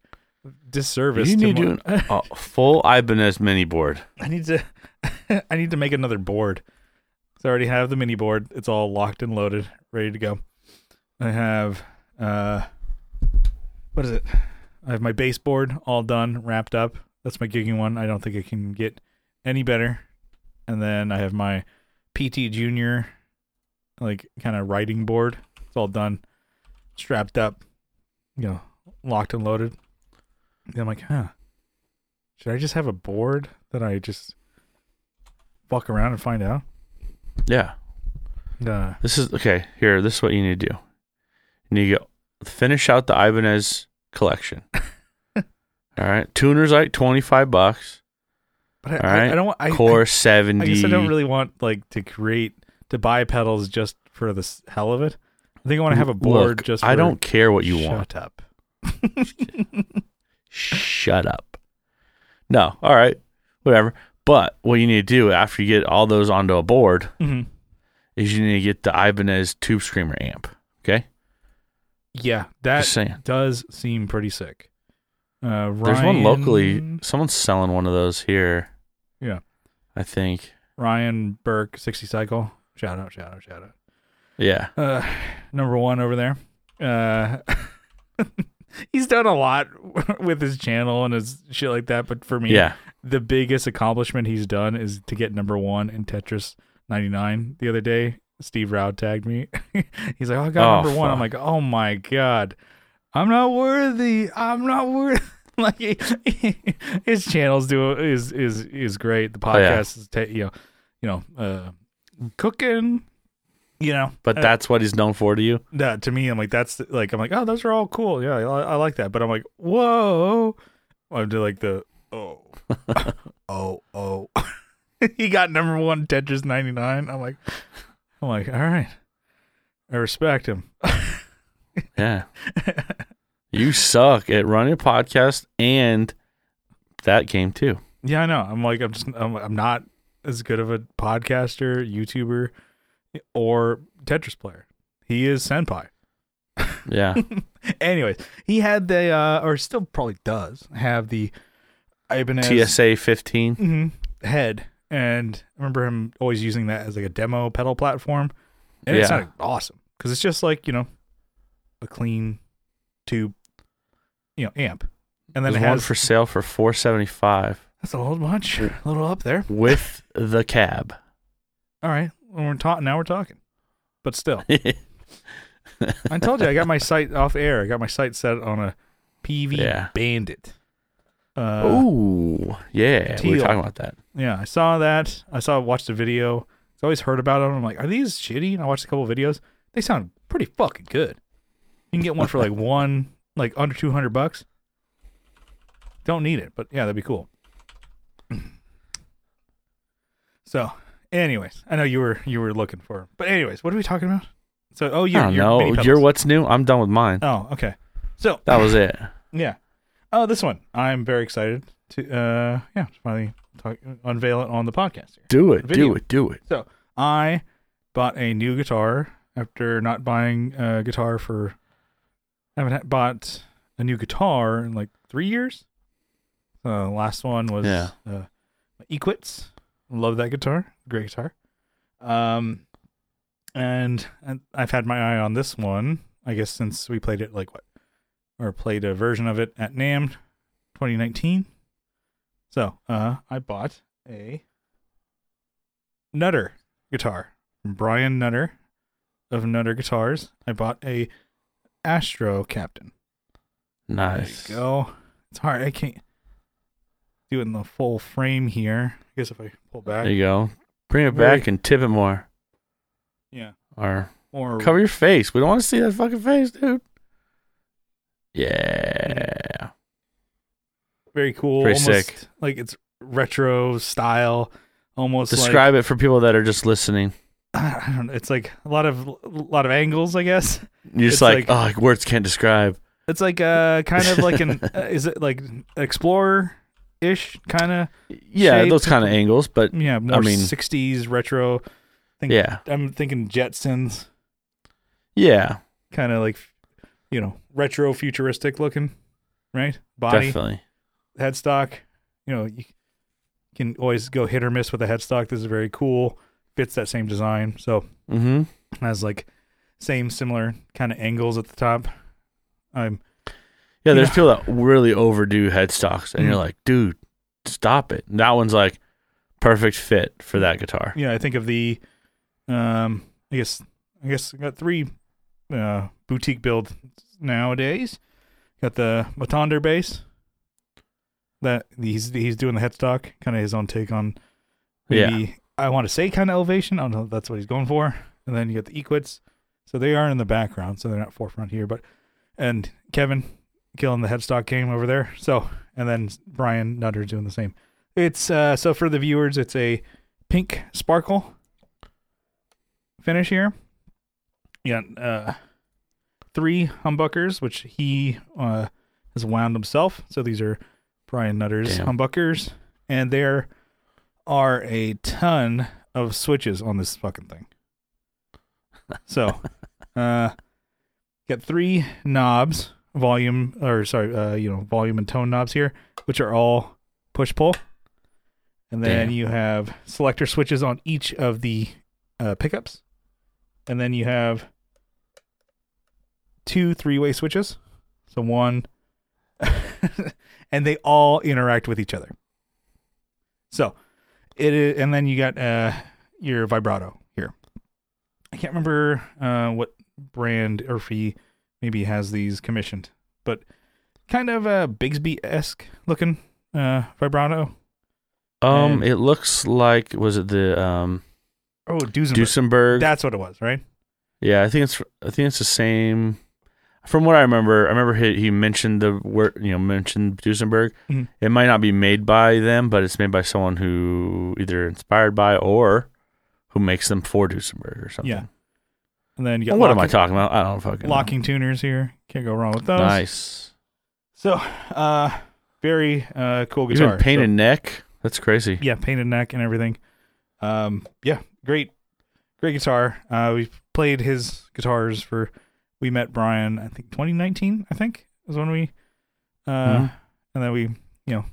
disservice. You to need to a full Ibanez mini board. I need to I need to make another board. So I already have the mini board. It's all locked and loaded, ready to go. I have uh what is it? I have my baseboard all done, wrapped up. That's my gigging one. I don't think it can get any better. And then I have my PT Junior like kind of writing board. It's all done, strapped up, you know, locked and loaded. And I'm like, huh. Should I just have a board that I just fuck around and find out? Yeah. Uh, This is okay. Here, this is what you need to do. You need to go finish out the Ibanez collection. All right, tuner's like twenty five bucks. but I, All I. I don't want. I, Core I, I seventy. guess I don't really want like to create to buy pedals just for the hell of it. I think I want to have a board Look, just. For, I don't care what you shut want. up. Shut up. No, all right, whatever. But what you need to do after you get all those onto a board Mhm. is you need to get the Ibanez Tube Screamer amp. Yeah, that does seem pretty sick. Uh, There's one locally. Someone's selling one of those here. Yeah. I think. Ryan Burke, 60 cycle. Shout out, shout out, shout out. Yeah. Uh, number one over there. Uh, he's done a lot with his channel and his shit like that. But for me, Yeah. the biggest accomplishment he's done is to get number one in Tetris 99 the other day. Steve Rowd tagged me. he's like, oh, I got Oh, number one. I'm like, oh my God. I'm not worthy. I'm not worthy. like his channel's do is is is great. The Oh, yeah. podcast is ta- you know you know uh cooking. You know, But Uh, that's what he's known for to you. that to me, I'm like, that's like, I'm like, oh, those are all cool. Yeah, I, I like that. But I'm like, whoa. I'm do like the, oh, oh, oh. he got number one Tetris 99. I'm like, I'm like, all right. I respect him. Yeah. you suck at running a podcast and that game too. yeah, I know. I'm like, I'm just, I'm, I'm not as good of a podcaster, YouTuber, or Tetris player. He is Senpai. Yeah. Anyways, he had the, uh, or still probably does have the Ibanez TSA 15. mhm, head, and I remember him always using that as like a demo pedal platform, and it sounded awesome because it's just like you know a clean tube, you know, amp, and then There's it one for sale for 475 that's a little much, a little up there. with the cab. All right, when we're talking now, we're talking, but still, I told you I got my sight off air. I got my sight set on a Peavey Yeah. Bandit. Uh, Ooh, yeah. We were teal. talking about that. Yeah, I saw that. I saw watched the video. I always heard about them. I'm like, are these shitty? And I watched a couple videos. They sound pretty fucking good. You can get one for like one, like under two hundred bucks. Don't need it, but yeah, that'd be cool. So, anyways, I know you were you were looking for, but anyways, what are we talking about? So, oh, you I don't know. You're what's new? I'm done with mine. Oh, okay. So That was it. yeah. Oh, this one. I'm very excited to uh yeah, finally talk, unveil it on the podcast here. Do it. Do it. Do it. So, I bought a new guitar after not buying a guitar for I haven't had- bought a new guitar in like 3 years. Uh last one was Yeah. uh Equits. Love that guitar. Great guitar. Um and, and I've had my eye on this one, I guess since we played it like what or played a version of it at NAMM 2019. So, uh I bought a Nutter guitar from Brian Nutter of Nutter Guitars. I bought a Astro Captain. Nice. There you go. It's hard. I can't do it in the full frame here. I guess if I pull back. There you go. Bring it Very- back and tip it more. yeah. Or Or cover your face. We don't want to see that fucking face, dude. Yeah. very cool. Very almost sick. Like it's retro style. Almost Describe it for people that are just listening. I don't know. It's like a lot of a lot of angles, I guess. You're It's just like, like- oh, words can't describe. It's like uh kind of like an uh, is it like explorer ish kind of Yeah, Shape. those kind of angles, but yeah more mean- 60s retro. Think- yeah, I'm thinking Jetsons. yeah, kind of like you know retro futuristic looking right body definitely. headstock you know you can always go hit or miss with a headstock this is very cool fits that same design so Mm-hmm. has like same similar kind of angles at the top i'm Yeah, there's Yeah. people that really overdo headstocks, and you're Mhm. like, dude, stop it. And that one's like perfect fit for that guitar. yeah i think of the um i guess i guess I got three uh boutique build nowadays got the Matonder base. that he's he's doing the headstock kind of his own take on maybe I want to say kind of elevation. I don't know if that's what he's going for. And then you get the Equits. So they are in the background, so they're not forefront here. But and Kevin killing the headstock game over there. So and then Brian Nutter doing the same. It's uh so for the viewers, it's a pink sparkle finish here. Yeah, uh three humbuckers, which he uh has wound himself. So these are Brian Nutter's Damn. humbuckers. And there are a ton of switches on this fucking thing. So uh got three knobs volume or sorry, uh, you know, volume and tone knobs here, which are all push pull. And then Damn. you have selector switches on each of the uh, pickups. And then you have two three way switches. So one, and they all interact with each other. So it is, and then you got uh, your vibrato here. I can't remember uh, what brand or fee maybe has these commissioned, but kind of a Bigsby esque looking uh, vibrato. Um, And- it looks like was it the um Oh, Duesenberg. Duesenberg? That's what it was, right? yeah, I think it's I think it's the same. From what I remember, I remember he, he mentioned the word you know mentioned Duesenberg. Mhm. It might not be made by them, but it's made by someone who either inspired by or who makes them for Duesenberg or something. Yeah. And then you got Well, what am I talking about? I don't fucking know. locking tuners here. Can't go wrong with those. Nice. So, uh, very uh, cool guitar. Even painted So- neck. That's crazy. yeah, painted neck and everything. Um, yeah, great, great guitar. Uh, we played his guitars for. We met Brian, I think 2019. I think is when we, uh, Mhm. and then we, you know,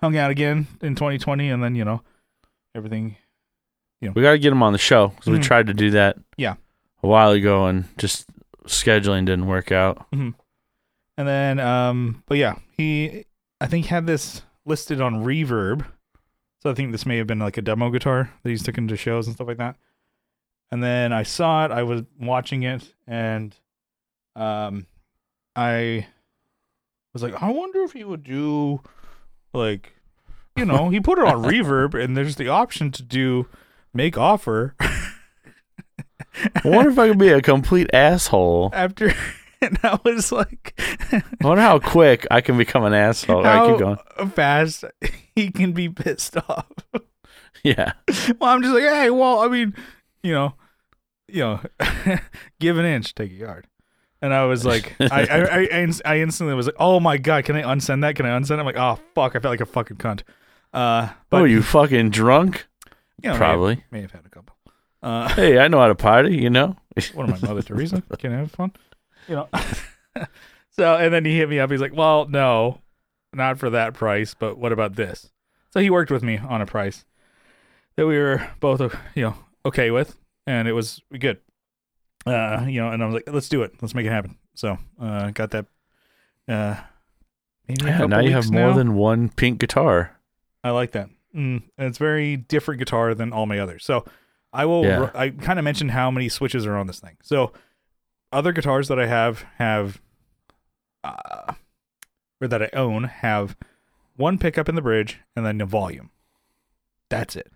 hung out again in 2020, and then you know, everything. You know. We got to get him on the show because we Mhm. tried to do that. Yeah. A while ago, and just scheduling didn't work out. And then, um, but yeah, he, I think had this listed on Reverb. So I think this may have been like a demo guitar that he's taken to shows and stuff like that. And then I saw it, I was watching it, and um, I was like, I wonder if he would do like, you know, he put it on Reverb, and there's the option to do make offer I wonder if I could be a complete asshole. after. And I was like, I wonder how quick I can become an asshole. All right, keep going. fast he can be pissed off. Yeah. well, I'm just like, hey, well, I mean, you know, you know, give an inch, take a yard. And I was like, I, I, I, I instantly was like, oh my god, can I unsend that? Can I unsend? it? I'm like, oh fuck, I felt like a fucking cunt. Uh, but oh, you fucking drunk? you know, may have- Probably. may have, had a couple. Uh, Hey, I know how to party. You know. what am I, Mother Teresa? Can I have fun? You know. so and then he hit me up. He's like, well, no, not for that price, but what about this? So he worked with me on a price that we were both, uh, you know, okay with, and it was good. Uh, you know, and I was like, let's do it. Let's make it happen. So, uh, got that. Uh, Yeah. Now you have more now. than one pink guitar. I like that. Mm, and it's very different guitar than all my others. So I will. Yeah. I kind of mentioned how many switches are on this thing. So other guitars that I have have, uh, or that I own have one pickup in the bridge and then a volume. That's it.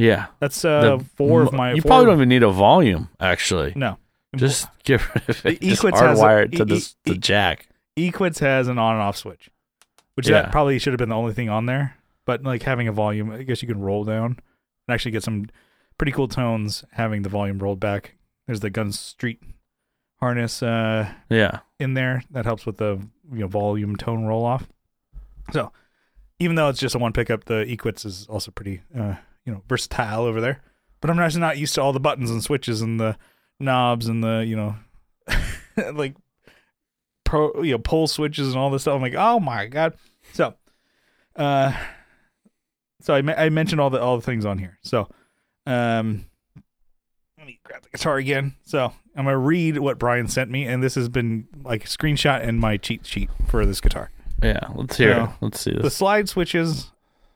Yeah. That's uh, The four of my. You four probably don't even need a volume. Actually, no. just get rid of it. The Just a- hardwire it to E- this E- the jack. Equitz has an on and off switch, which Yeah. that probably should have been the only thing on there. But like having a volume, I guess you can roll down and actually get some pretty cool tones having the volume rolled back. There's the Gun Street harness uh, Yeah. in there that helps with the you know volume tone roll off. So even though it's just a one pickup, the Equitz is also pretty uh, you know versatile over there. But I'm just not used to all the buttons and switches and the knobs and the you know like pro you know pull switches and all this stuff. I'm like, oh my god. So, uh, so I I mentioned all the all the things on here. So, um, let me grab the guitar again. So I'm gonna read what Brian sent me, and this has been like a screenshot and my cheat sheet for this guitar. Yeah. Let's hear So, it. Let's see The slide switches,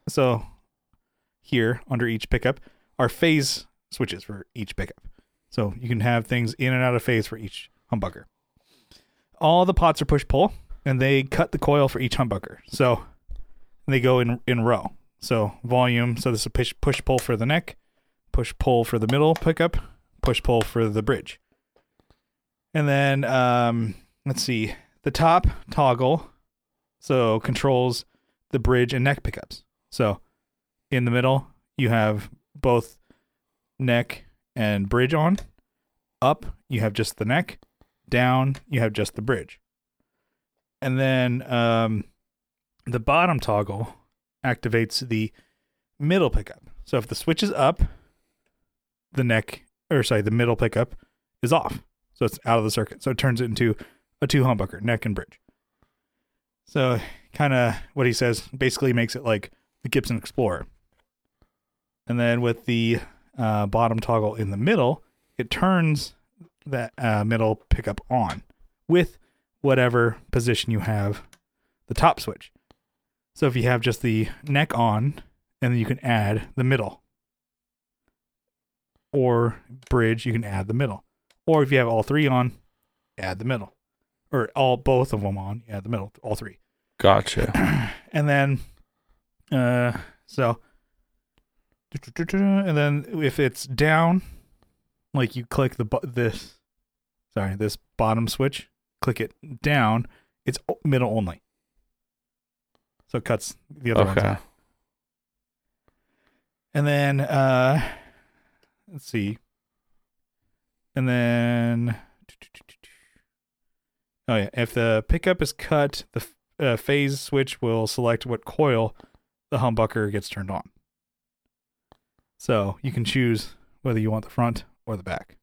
so here under each pickup, are phase switches for each pickup. So you can have things in and out of phase for each humbucker. All the pots are push pull, and they cut the coil for each humbucker. So they go in in row. So volume. So this is push push pull for the neck, push pull for the middle pickup, push pull for the bridge. And then um, let's see, the top toggle, so controls the bridge and neck pickups. So in the middle, you have both neck and bridge on. Up, you have just the neck. Down, you have just the bridge. And then um, the bottom toggle activates the middle pickup. So if the switch is up, the neck, or sorry, the middle pickup is off. So it's out of the circuit. So it turns it into a two humbucker, neck and bridge. So kind of what he says basically makes it like the Gibson Explorer. And then with the uh, bottom toggle in the middle, it turns that uh, middle pickup on with whatever position you have the top switch. So if you have just the neck on, and then you can add the middle. Or bridge, you can add the middle. Or if you have all three on, add the middle. Or all both of them on, add the middle, all three. Gotcha. and then uh so and then if it's down like you click the bu- this sorry this bottom switch click it down it's middle only so it cuts the other ones Okay. out. and then uh let's see and then oh yeah if the pickup is cut the uh, phase switch will select what coil the humbucker gets turned on so you can choose whether you want the front or the back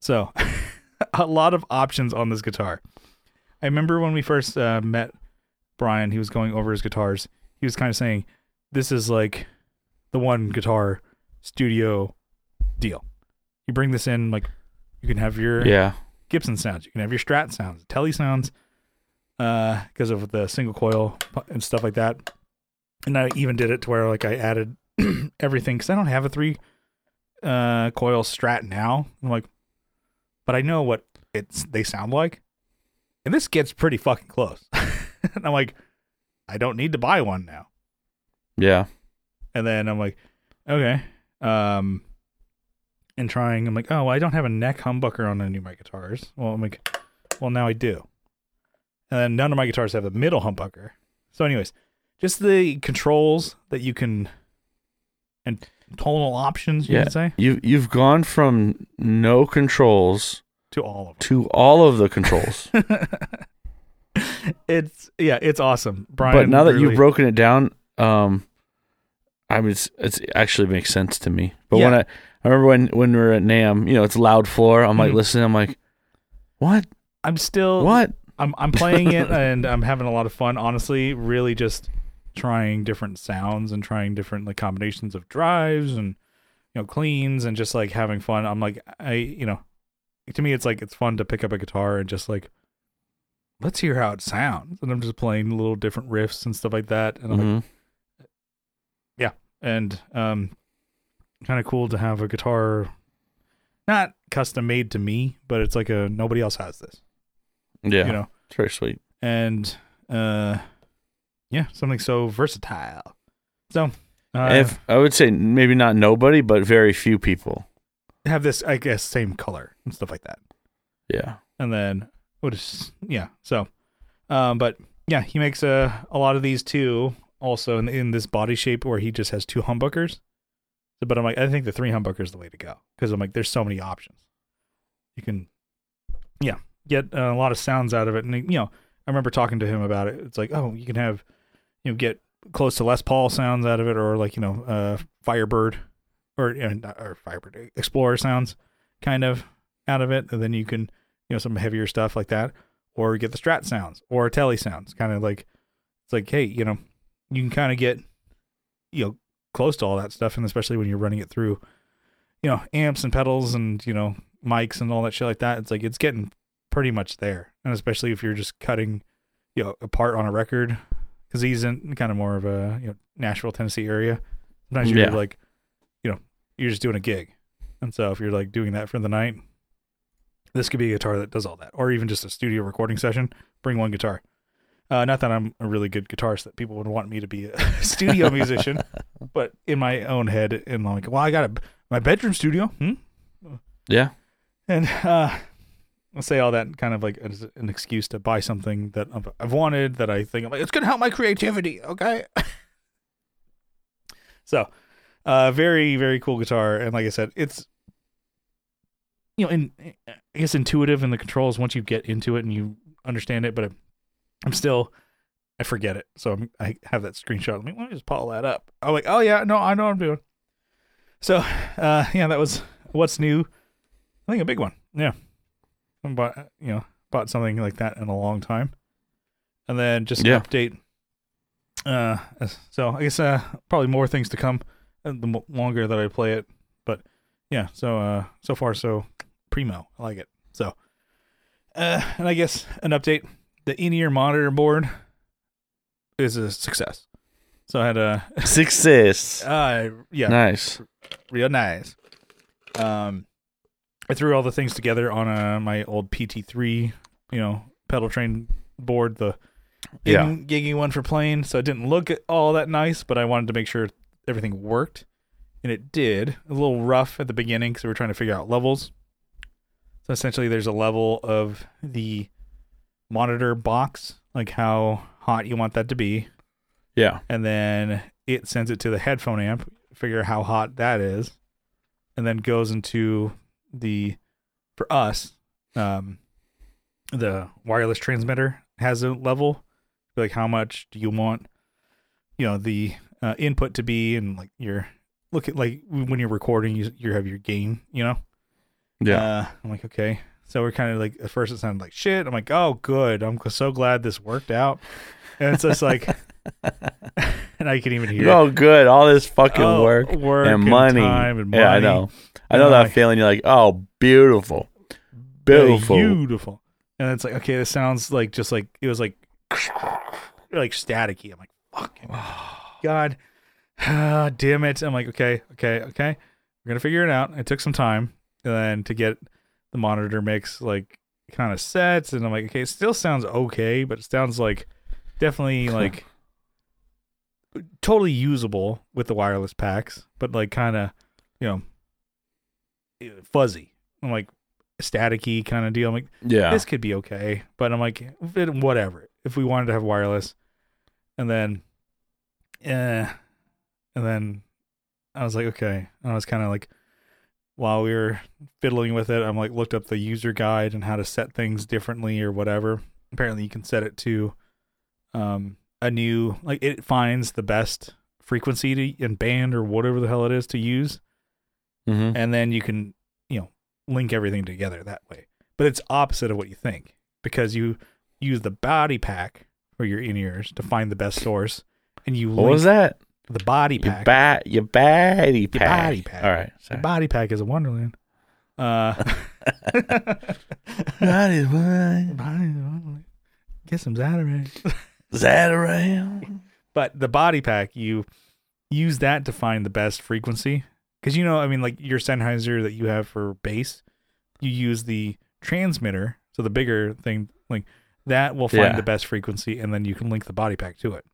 so a lot of options on this guitar i remember when we first uh, met brian he was going over his guitars he was kind of saying this is like the one guitar studio deal you bring this in like you can have your Yeah. Gibson sounds. You can have your Strat sounds, Tele sounds, uh, because of the single coil and stuff like that. And I even did it to where like I added everything because I don't have a three uh coil Strat now. I'm like, but I know what it's they sound like, and this gets pretty fucking close. and I'm like, I don't need to buy one now. Yeah. And then I'm like, okay. Um, and trying, I'm like, oh, well, I don't have a neck humbucker on any of my guitars. Well, I'm like, well, now I do. And then none of my guitars have a middle humbucker. So, anyways, just the controls that you can and tonal options, you Yeah. could say, You you've gone from no controls to all of to all of the controls. it's yeah, it's awesome, Brian. but now that really- you've broken it down, um, I mean, it's, it's it actually makes sense to me. But when I I remember when when we were at NAMM, you know, it's loud floor. I'm like Mhm. listening. I'm like, what? I'm still What? I'm I'm playing it and I'm having a lot of fun. Honestly, really just trying different sounds and trying different like combinations of drives and you know cleans and just like having fun. I'm like I you know to me it's like it's fun to pick up a guitar and just like let's hear how it sounds. And I'm just playing little different riffs and stuff like that. And I'm like, Mhm. and um kind of cool to have a guitar not custom made to me, but it's like a nobody else has this. Yeah, You know. it's very sweet. and uh yeah something so versatile. So uh, if I would say maybe not nobody, but very few people. have this i guess same color and stuff like that. Yeah. and then what is yeah so um but yeah he makes a a lot of these too also in, in this body shape where he just has two humbuckers. But i'm like i think the three humbucker is the way to go because i'm like there's so many options. You can yeah get a lot of sounds out of it. And you know i remember talking to him about it. It's like oh you can have you know get close to les paul sounds out of it or like you know uh firebird or you know, or firebird explorer sounds kind of out of it and then you can you know some heavier stuff like that or get the strat sounds or telly sounds kind of like it's like hey you know you can kind of get you know close to all that stuff and especially when you're running it through you know amps and pedals and you know mics and all that shit like that it's like it's getting pretty much there. And especially if you're just cutting you know apart on a record because he's in kind of more of a you know nashville tennessee area sometimes you're Yeah. like you know you're just doing a gig and so if you're like doing that for the night this could be a guitar that does all that or even just a studio recording session bring one guitar uh, not that i'm a really good guitarist that people would want me to be a studio musician but in my own head and I'm like well i got a my bedroom studio hmm? Yeah. and uh I'll say all that kind of like as an excuse to buy something that I've, wanted that I think I'm like it's gonna help my creativity, okay? so, uh, very very cool guitar, and like I said, it's you know, in I guess intuitive in the controls once you get into it and you understand it, but I'm still I forget it, so I'm, I have that screenshot. Let me, let me just pull that up. I'm like, oh yeah, no, I know what I'm doing. So, uh, yeah, that was what's new. I think a big one. Yeah. But you know, bought something like that in a long time. And then just Yeah. an update. Uh, so I guess uh probably more things to come uh, the longer that I play it. But yeah, so uh so far so primo. I like it. So uh and I guess an update. The in-ear monitor board is a success. So I had a Success. uh yeah Nice. real nice. Um, I threw all the things together on uh, my old PT3, you know, pedal train board, the Yeah. giggy one for playing. So it didn't look all that nice, but I wanted to make sure everything worked, and it did. A little rough at the beginning because we were trying to figure out levels. So essentially, there's a level of the monitor box, like how hot you want that to be, Yeah. and then it sends it to the headphone amp, figure how hot that is, and then goes into the for us, um, the wireless transmitter has a level, like how much do you want, you know, the uh, input to be, and like your look at like when you're recording, you you have your gain, you know. Yeah. Uh, I'm like, okay. So we're kind of like at first it sounded like shit. I'm like, oh, good. I'm so glad this worked out. And it's just like, and I can even hear oh, good. All this fucking Oh, work, work and money. time and Yeah, I know. I know that like, feeling. You're like, oh, beautiful, beautiful. beautiful. And it's like, okay, this sounds like just like it was like, like staticky. I'm like, fucking God, ah, damn it. I'm like, okay, okay, okay. We're gonna figure it out. It took some time, and then to get the monitor mix like kind of set, and I'm like, okay, it still sounds okay, but it sounds like definitely like totally usable with the wireless packs, but like kind of, you know, fuzzy. I'm like staticky kind of deal. I'm like, yeah. this could be okay, but I'm like, whatever. If we wanted to have wireless, and then, yeah, and then I was like, okay. And I was kind of like, while we were fiddling with it, I'm like, looked up the user guide and how to set things differently or whatever. Apparently, you can set it to, um, a new like it finds the best frequency to, and band or whatever the hell it is to use hmm and then you can you know link everything together that way but it's opposite of what you think because you use the body pack for your in-ears to find the best source and you What was that? the body Your pack your body pack. your body pack. All right. Sorry. body pack is a wonderland uh Body pack. wonderland. get some Zatarang. That but the body pack you use that to find the best frequency because you know i mean like your sennheiser that you have for bass you use the transmitter so the bigger thing like that will find Yeah. the best frequency and then you can link the body pack to it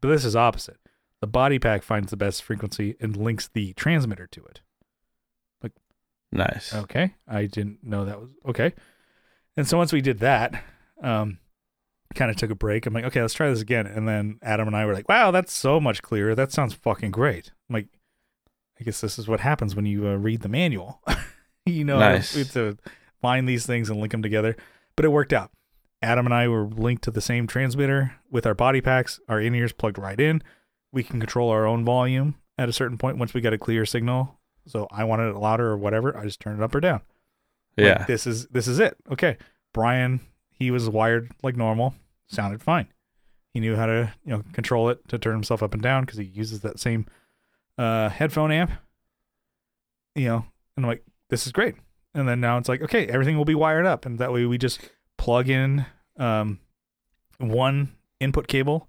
but this is opposite the body pack finds the best frequency and links the transmitter to it Like, Nice. Okay. I didn't know that was okay. And so once we did that, um, kind of took a break. I'm like, okay, let's try this again. And then Adam and I were like, wow, that's so much clearer. That sounds fucking great. I'm like, I guess this is what happens when you uh, read the manual. you know, Nice. we have to find these things and link them together. But it worked out. Adam and I were linked to the same transmitter with our body packs, our in ears plugged right in. We can control our own volume at a certain point once we got a clear signal. So I wanted it louder or whatever. I just turned it up or down. Like, Yeah. this is this is it. Okay. Brian, he was wired like normal. Sounded fine. He knew how to, you know, control it to turn himself up and down because he uses that same uh headphone amp. You know, and I'm like, this is great. And then now it's like, okay, everything will be wired up. And that way we just plug in um one input cable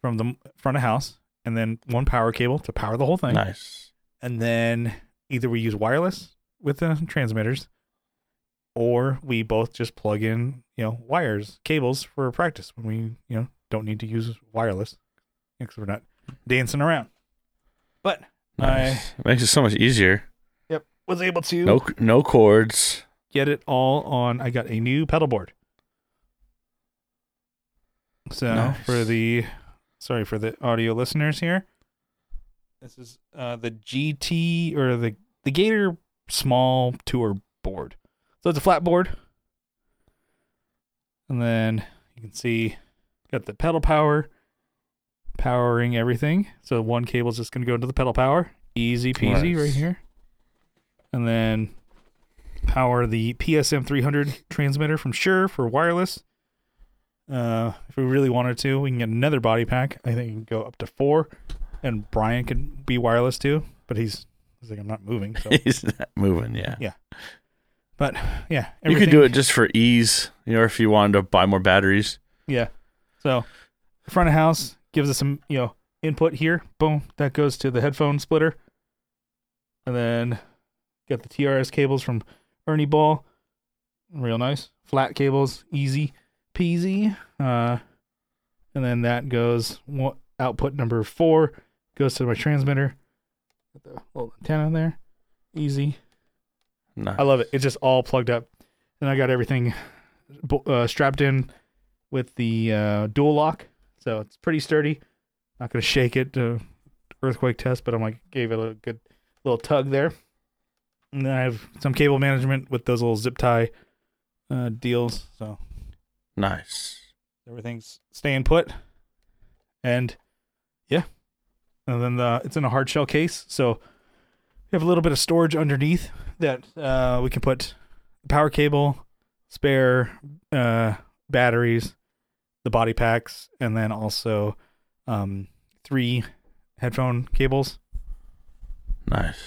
from the front of house and then one power cable to power the whole thing Nice. and then either we use wireless with the transmitters or we both just plug in you know wires cables for practice when we you know don't need to use wireless because we're not dancing around but Nice. Makes it so much easier. yep was able to No, no cords. get it all on i got a new pedal board so Nice. for the sorry for the audio listeners here this is uh the gt or the the gator small tour board so it's a flat board and then you can see got the pedal power powering everything so one cable's just going to go into the pedal power easy peasy right here and then power the PSM 300 transmitter from Shure for wireless. Uh, if we really wanted to, we can get another body pack. I think it can go up to four, and Brian could be wireless too. But he's he's like I'm not moving. So. He's not moving. Yeah. Yeah. But yeah, You could do it just for ease, you know, if you wanted to buy more batteries. Yeah. So front of house gives us some, you know, input here. Boom. That goes to the headphone splitter. And then got the TRS cables from Ernie Ball. Real nice. Flat cables, easy peasy. Uh and then that goes output number four goes to my transmitter. Got the little antenna there. Easy. No. I love it. It's just all plugged up, and I got everything uh, strapped in with the uh, dual lock, so it's pretty sturdy. Not gonna shake it to earthquake test, but I'm like gave it a good little tug there. And then I have some cable management with those little zip tie uh, deals, so Nice. everything's staying put. And yeah, and then the, it's in a hard shell case, so we have a little bit of storage underneath that uh, we can put power cable, spare uh, batteries, the body packs, and then also um, three headphone cables. Nice.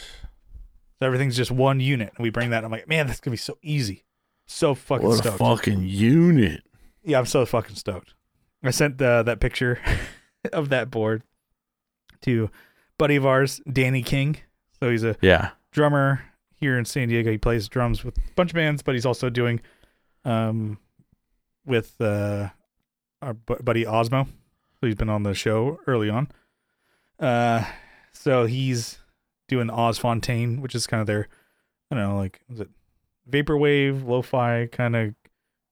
So everything's just one unit, and we bring that. I'm like, man, that's gonna be so easy, so fucking What a stoked. fucking unit. Yeah, I'm so fucking stoked. I sent uh, that picture of that board to buddy of ours, Danny King. So he's a Yeah. drummer here in San Diego. He plays drums with a bunch of bands, but he's also doing um with uh our buddy Osmo. He's been on the show early on. Uh so he's doing Oz Fontaine, which is kind of their I don't know, like is it vaporwave, lo-fi kind of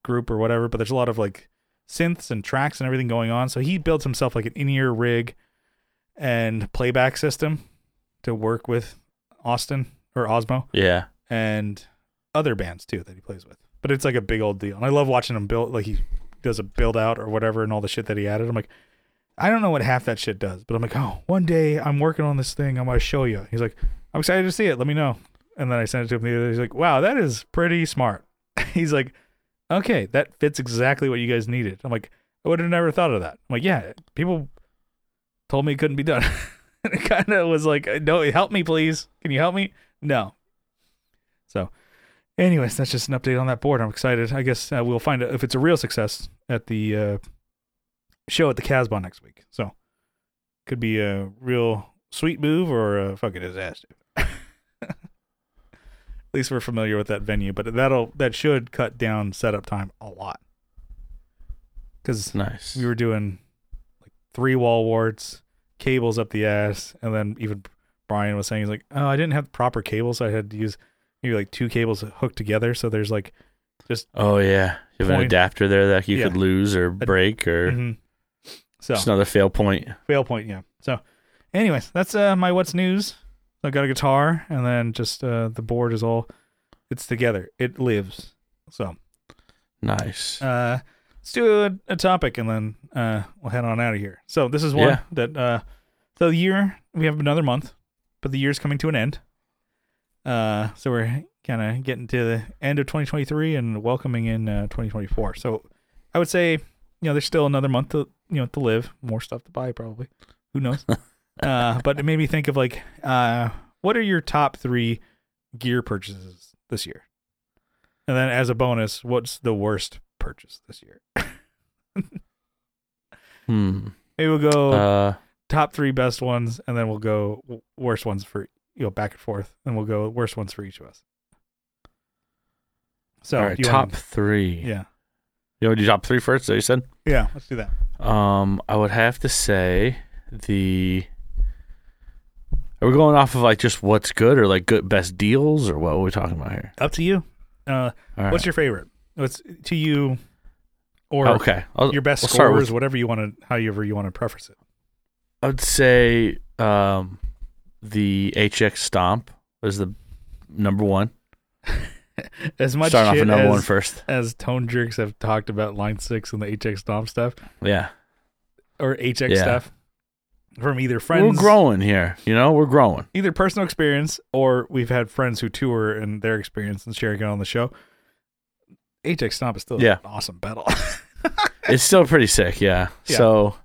group or whatever, but there's a lot of like synths and tracks and everything going on. So he builds himself like an in-ear rig and playback system to work with Austin or Osmo Yeah. and other bands too that he plays with. But it's like a big old deal. And I love watching him build like he does a build out or whatever and all the shit that he added. I'm like, I don't know what half that shit does, but I'm like, oh, one day I'm working on this thing. I'm gonna show you. He's like, I'm excited to see it. Let me know. And then I sent it to him the other day. He's like, wow, that is pretty smart. He's like, okay, that fits exactly what you guys needed. I'm like, I would have never thought of that. I'm like, yeah, people told me it couldn't be done. it kind of was like, no, help me, please. Can you help me? No. So, anyways, that's just an update on that board. I'm excited. I guess uh, we'll find out if it's a real success at the uh, show at the Casbah next week. So, could be a real sweet move or a fucking disaster. At least we're familiar with that venue, but that'll that should cut down setup time a lot. Because Nice. we were doing like three wall warts, cables up the ass, and then even Brian was saying he's like, "Oh, I didn't have proper cables, so I had to use maybe like two cables hooked together." So there's like, just oh yeah. You have an adapter there that you Yeah. could lose or break or mhm. so just another fail point. fail point, yeah. So, anyways, that's uh my what's news. I got a guitar, and then just uh the board is all it's together. It lives. So, Nice. uh, let's do a, a topic, and then uh we'll head on out of here. So this is one Yeah. that uh, so the year we have another month, but the year's coming to an end. Uh, so we're kind of getting to the end of 2023 and welcoming in uh, 2024. So I would say, you know, there's still another month to you know to live, more stuff to buy probably. Who knows? uh, but it made me think of like, uh, what are your top three gear purchases this year? And then as a bonus, what's the worst purchase this year? hmm. Maybe we'll go Uh top three best ones, and then we'll go worst ones for you know back and forth, and we'll go worst ones for each of us. So all right, top wanna- three. yeah, You want to do top three first? So you said. yeah. Let's do that. Um, I would have to say the. Are we going off of like just what's good or like good best deals or what are we talking about here? Up to you. Uh, right. What's your favorite? What's to you, or okay? I'll, your best we'll scores, with- whatever you want to, however you want to preface it. I would say um, the HX Stomp is the number one. As much Starting off with number as, one first. as Tone Jerks have talked about Line Six and the HX Stomp stuff Yeah. or HX Yeah. stuff. from either friends, We're growing here. You know, we're growing. either personal experience or we've had friends who tour and their experience and sharing it on the show. HX Stomp is still Yeah. an awesome pedal. It's still pretty sick. Yeah. Yeah. So,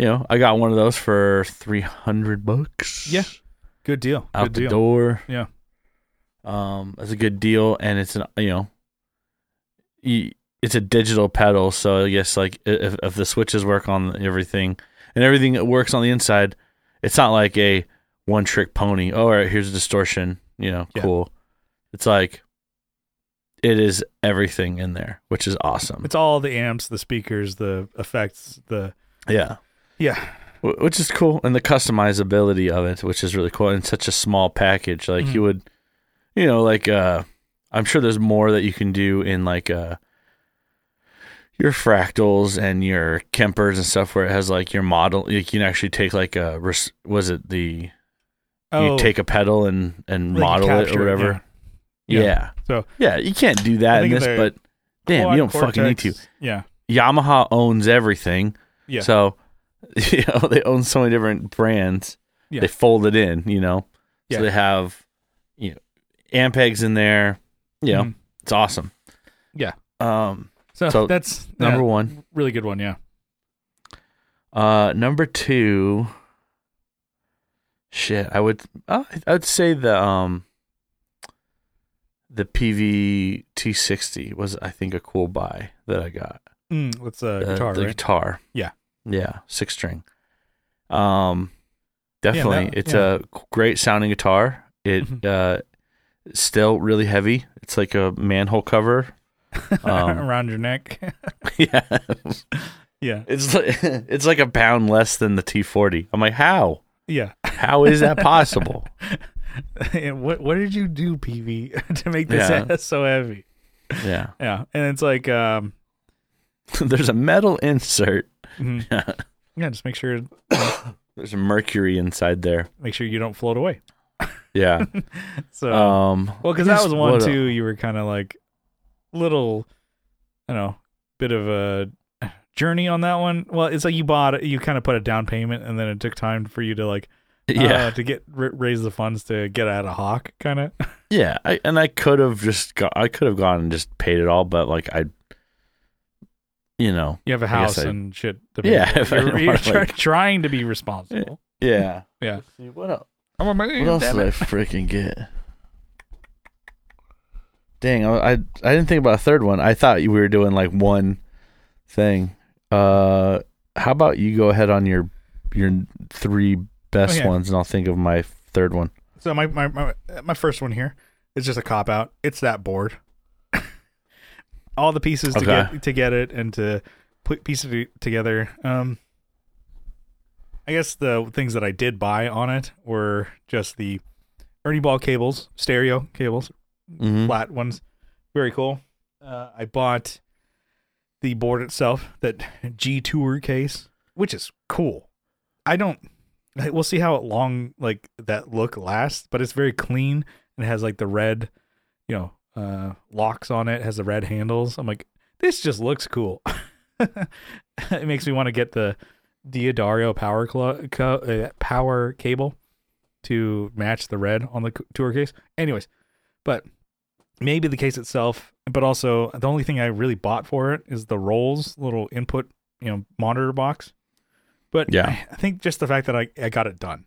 you know, I got one of those for three hundred bucks. Yeah. Good deal. out Good the deal. door. Yeah. Um, it's a good deal, and it's an you know, it's a digital pedal, so I guess like if if the switches work on everything and everything that works on the inside, it's not like a one trick pony. Oh, all right, here's a distortion. You know, Yeah. cool. It's like it is everything in there, which is awesome. It's all the amps, the speakers, the effects, the yeah. Yeah, which is cool and the customizability of it which is really cool in such a small package like Mhm. you would you know like uh i'm sure there's more that you can do in like uh your fractals and your kempers and stuff where it has like your model you can actually take like a was it the oh, you take a pedal and and like model it or whatever Yeah. yeah. So- yeah you can't do that in this but damn you don't fucking need to Yeah, yamaha owns everything Yeah. so you know they own so many different brands. Yeah. They fold it in, you know. Yeah. So they have you know ampegs in there. You know, Mhm. it's awesome. Yeah. Um So, So, that's number yeah, one. really good one. Yeah. Uh number two shit, I would uh, I would say the um the Peavey T sixty was I think a cool buy that I got. Mm, that's a Uh, guitar, the right? guitar. Yeah. Yeah, six string. Um, Yeah, definitely, that- it's yeah. a great sounding guitar. It Mhm. uh, still really heavy. It's like a manhole cover. um, Around your neck. yeah, yeah, it's like, it's like a pound less than the T forty. I'm like, how? yeah. How is that possible? What what did you do, Peavey, to make this Yeah. ass so heavy? yeah, Yeah, and it's like, um, there's a metal insert. Mhm. yeah, just make sure There's a mercury inside there. make sure you don't float away. Yeah. So, Um. well, because that was one a- too. You were kind of like little, I don't know, bit of a journey on that one. Well, it's like you bought it, you kind of put a down payment, and then it took time for you to like, Yeah. uh, to get r- raise the funds to get out of hock, kind of. Yeah, I, and I could have just got, I could have gone and just paid it all, but like I, you know, You have a house I- and shit. To Yeah, pay. you're, you're try- like- trying to be responsible. yeah. Yeah. See, what else? I'm a man. What else did I freaking get? Dang, I, I I didn't think about a third one. I thought we were doing like one thing. Uh, how about you go ahead on your your three best yeah. ones, and I'll think of my third one. So my, my my my first one here is just a cop out. It's that board. All the pieces to get to get it and to put pieces to- together. Um, I guess the things that I did buy on it were just the Ernie Ball cables, stereo cables, Mm-hmm. flat ones, very cool. Uh, I bought the board itself, that Gator case, which is cool. I don't. We'll see how long like that look lasts, but it's very clean and has like the red, you know, uh, locks on it. Has the red handles. I'm like, this just looks cool. it makes me want to get the D'Addario power clo- co- uh, power cable to match the red on the tour case. Anyways, but maybe the case itself, but also the only thing I really bought for it is the Rolls little input, you know, monitor box. But Yeah. I, I think just the fact that I, I got it done.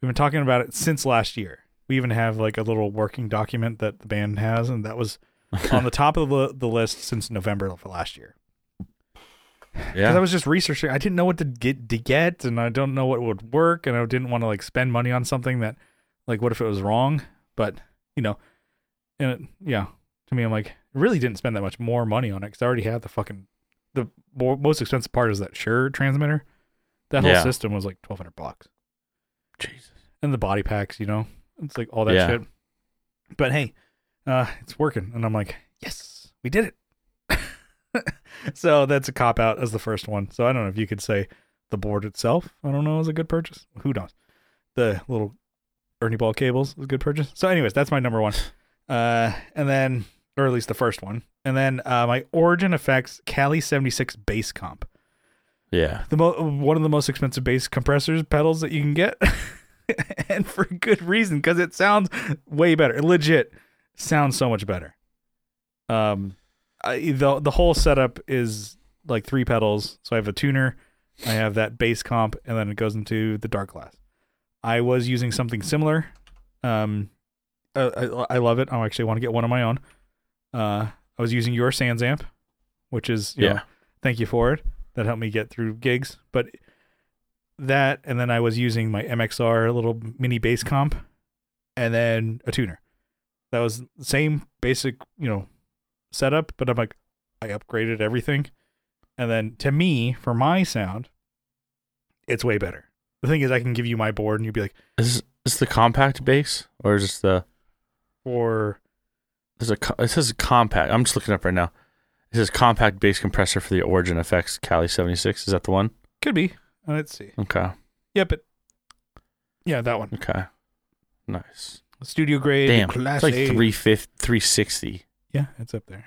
We've been talking about it since last year. We even have like a little working document that the band has, and that was on the top of the, the list since November of last year. Yeah, I was just researching. I didn't know what to get to get, and I don't know what would work, and I didn't want to like spend money on something that, like, what if it was wrong? But you know, and it, yeah, to me, I'm like, I really didn't spend that much more money on it because I already had the fucking the more, most expensive part is that Shure transmitter. That whole Yeah. system was like twelve hundred bucks, Jesus. and the body packs, you know, it's like all that Yeah. shit. But hey, uh, it's working, and I'm like, yes, we did it. so that's a cop out as the first one. So I don't know if you could say the board itself. I don't know is a good purchase. Who knows? The little Ernie Ball cables is a good purchase. So, anyways, that's my number one. Uh, and then, or at least the first one, and then uh, my Origin Effects Cali seventy six bass comp. Yeah. the mo- one of the most expensive bass compressors pedals that you can get, and for good reason because it sounds way better. It legit sounds so much better. Um, I, the the whole setup is like three pedals. So I have a tuner, I have that bass comp, and then it goes into the Darkglass. I was using something similar. Um, uh, I, I love it. I actually want to get one of my own. Uh, I was using your SansAmp, which is you know, Yeah. thank you for it. That helped me get through gigs. But that, and then I was using my MXR little mini bass comp, and then a tuner. That was the same basic, you know, setup. But I'm like, I upgraded everything, and then to me, for my sound, it's way better. The thing is, I can give you my board, and you'd be like, Is this the compact bass or is this the or there's a it says compact. I'm just looking up right now. It says compact bass compressor for the Origin Effects Cali 76. Is that the one? could be. Uh, Let's see. Okay. Yep, but yeah, that one. Okay. Nice. Studio grade. Damn. Class It's like A. 350, 360. Yeah, it's up there.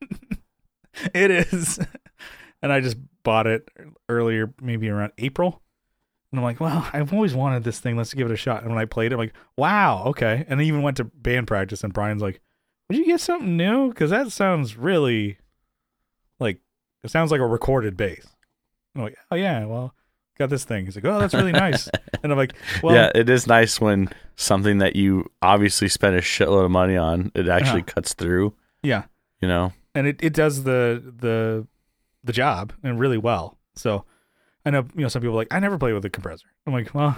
it is. And I just bought it earlier, maybe around April. And I'm like, well, I've always wanted this thing. Let's give it a shot. And when I played it, I'm like, wow, okay. And I even went to band practice, and Brian's like, would you get something new? Because that sounds really like, it sounds like a recorded bass. I'm like, oh, yeah, well, got this thing. He's like, oh, that's really nice. and I'm like, well, yeah, it is nice when something that you obviously spent a shitload of money on, it actually Uh-huh. cuts through, yeah. you know? and it, it does the the the job and really well. So I know you know some people are like I never play with a compressor. I'm like, well,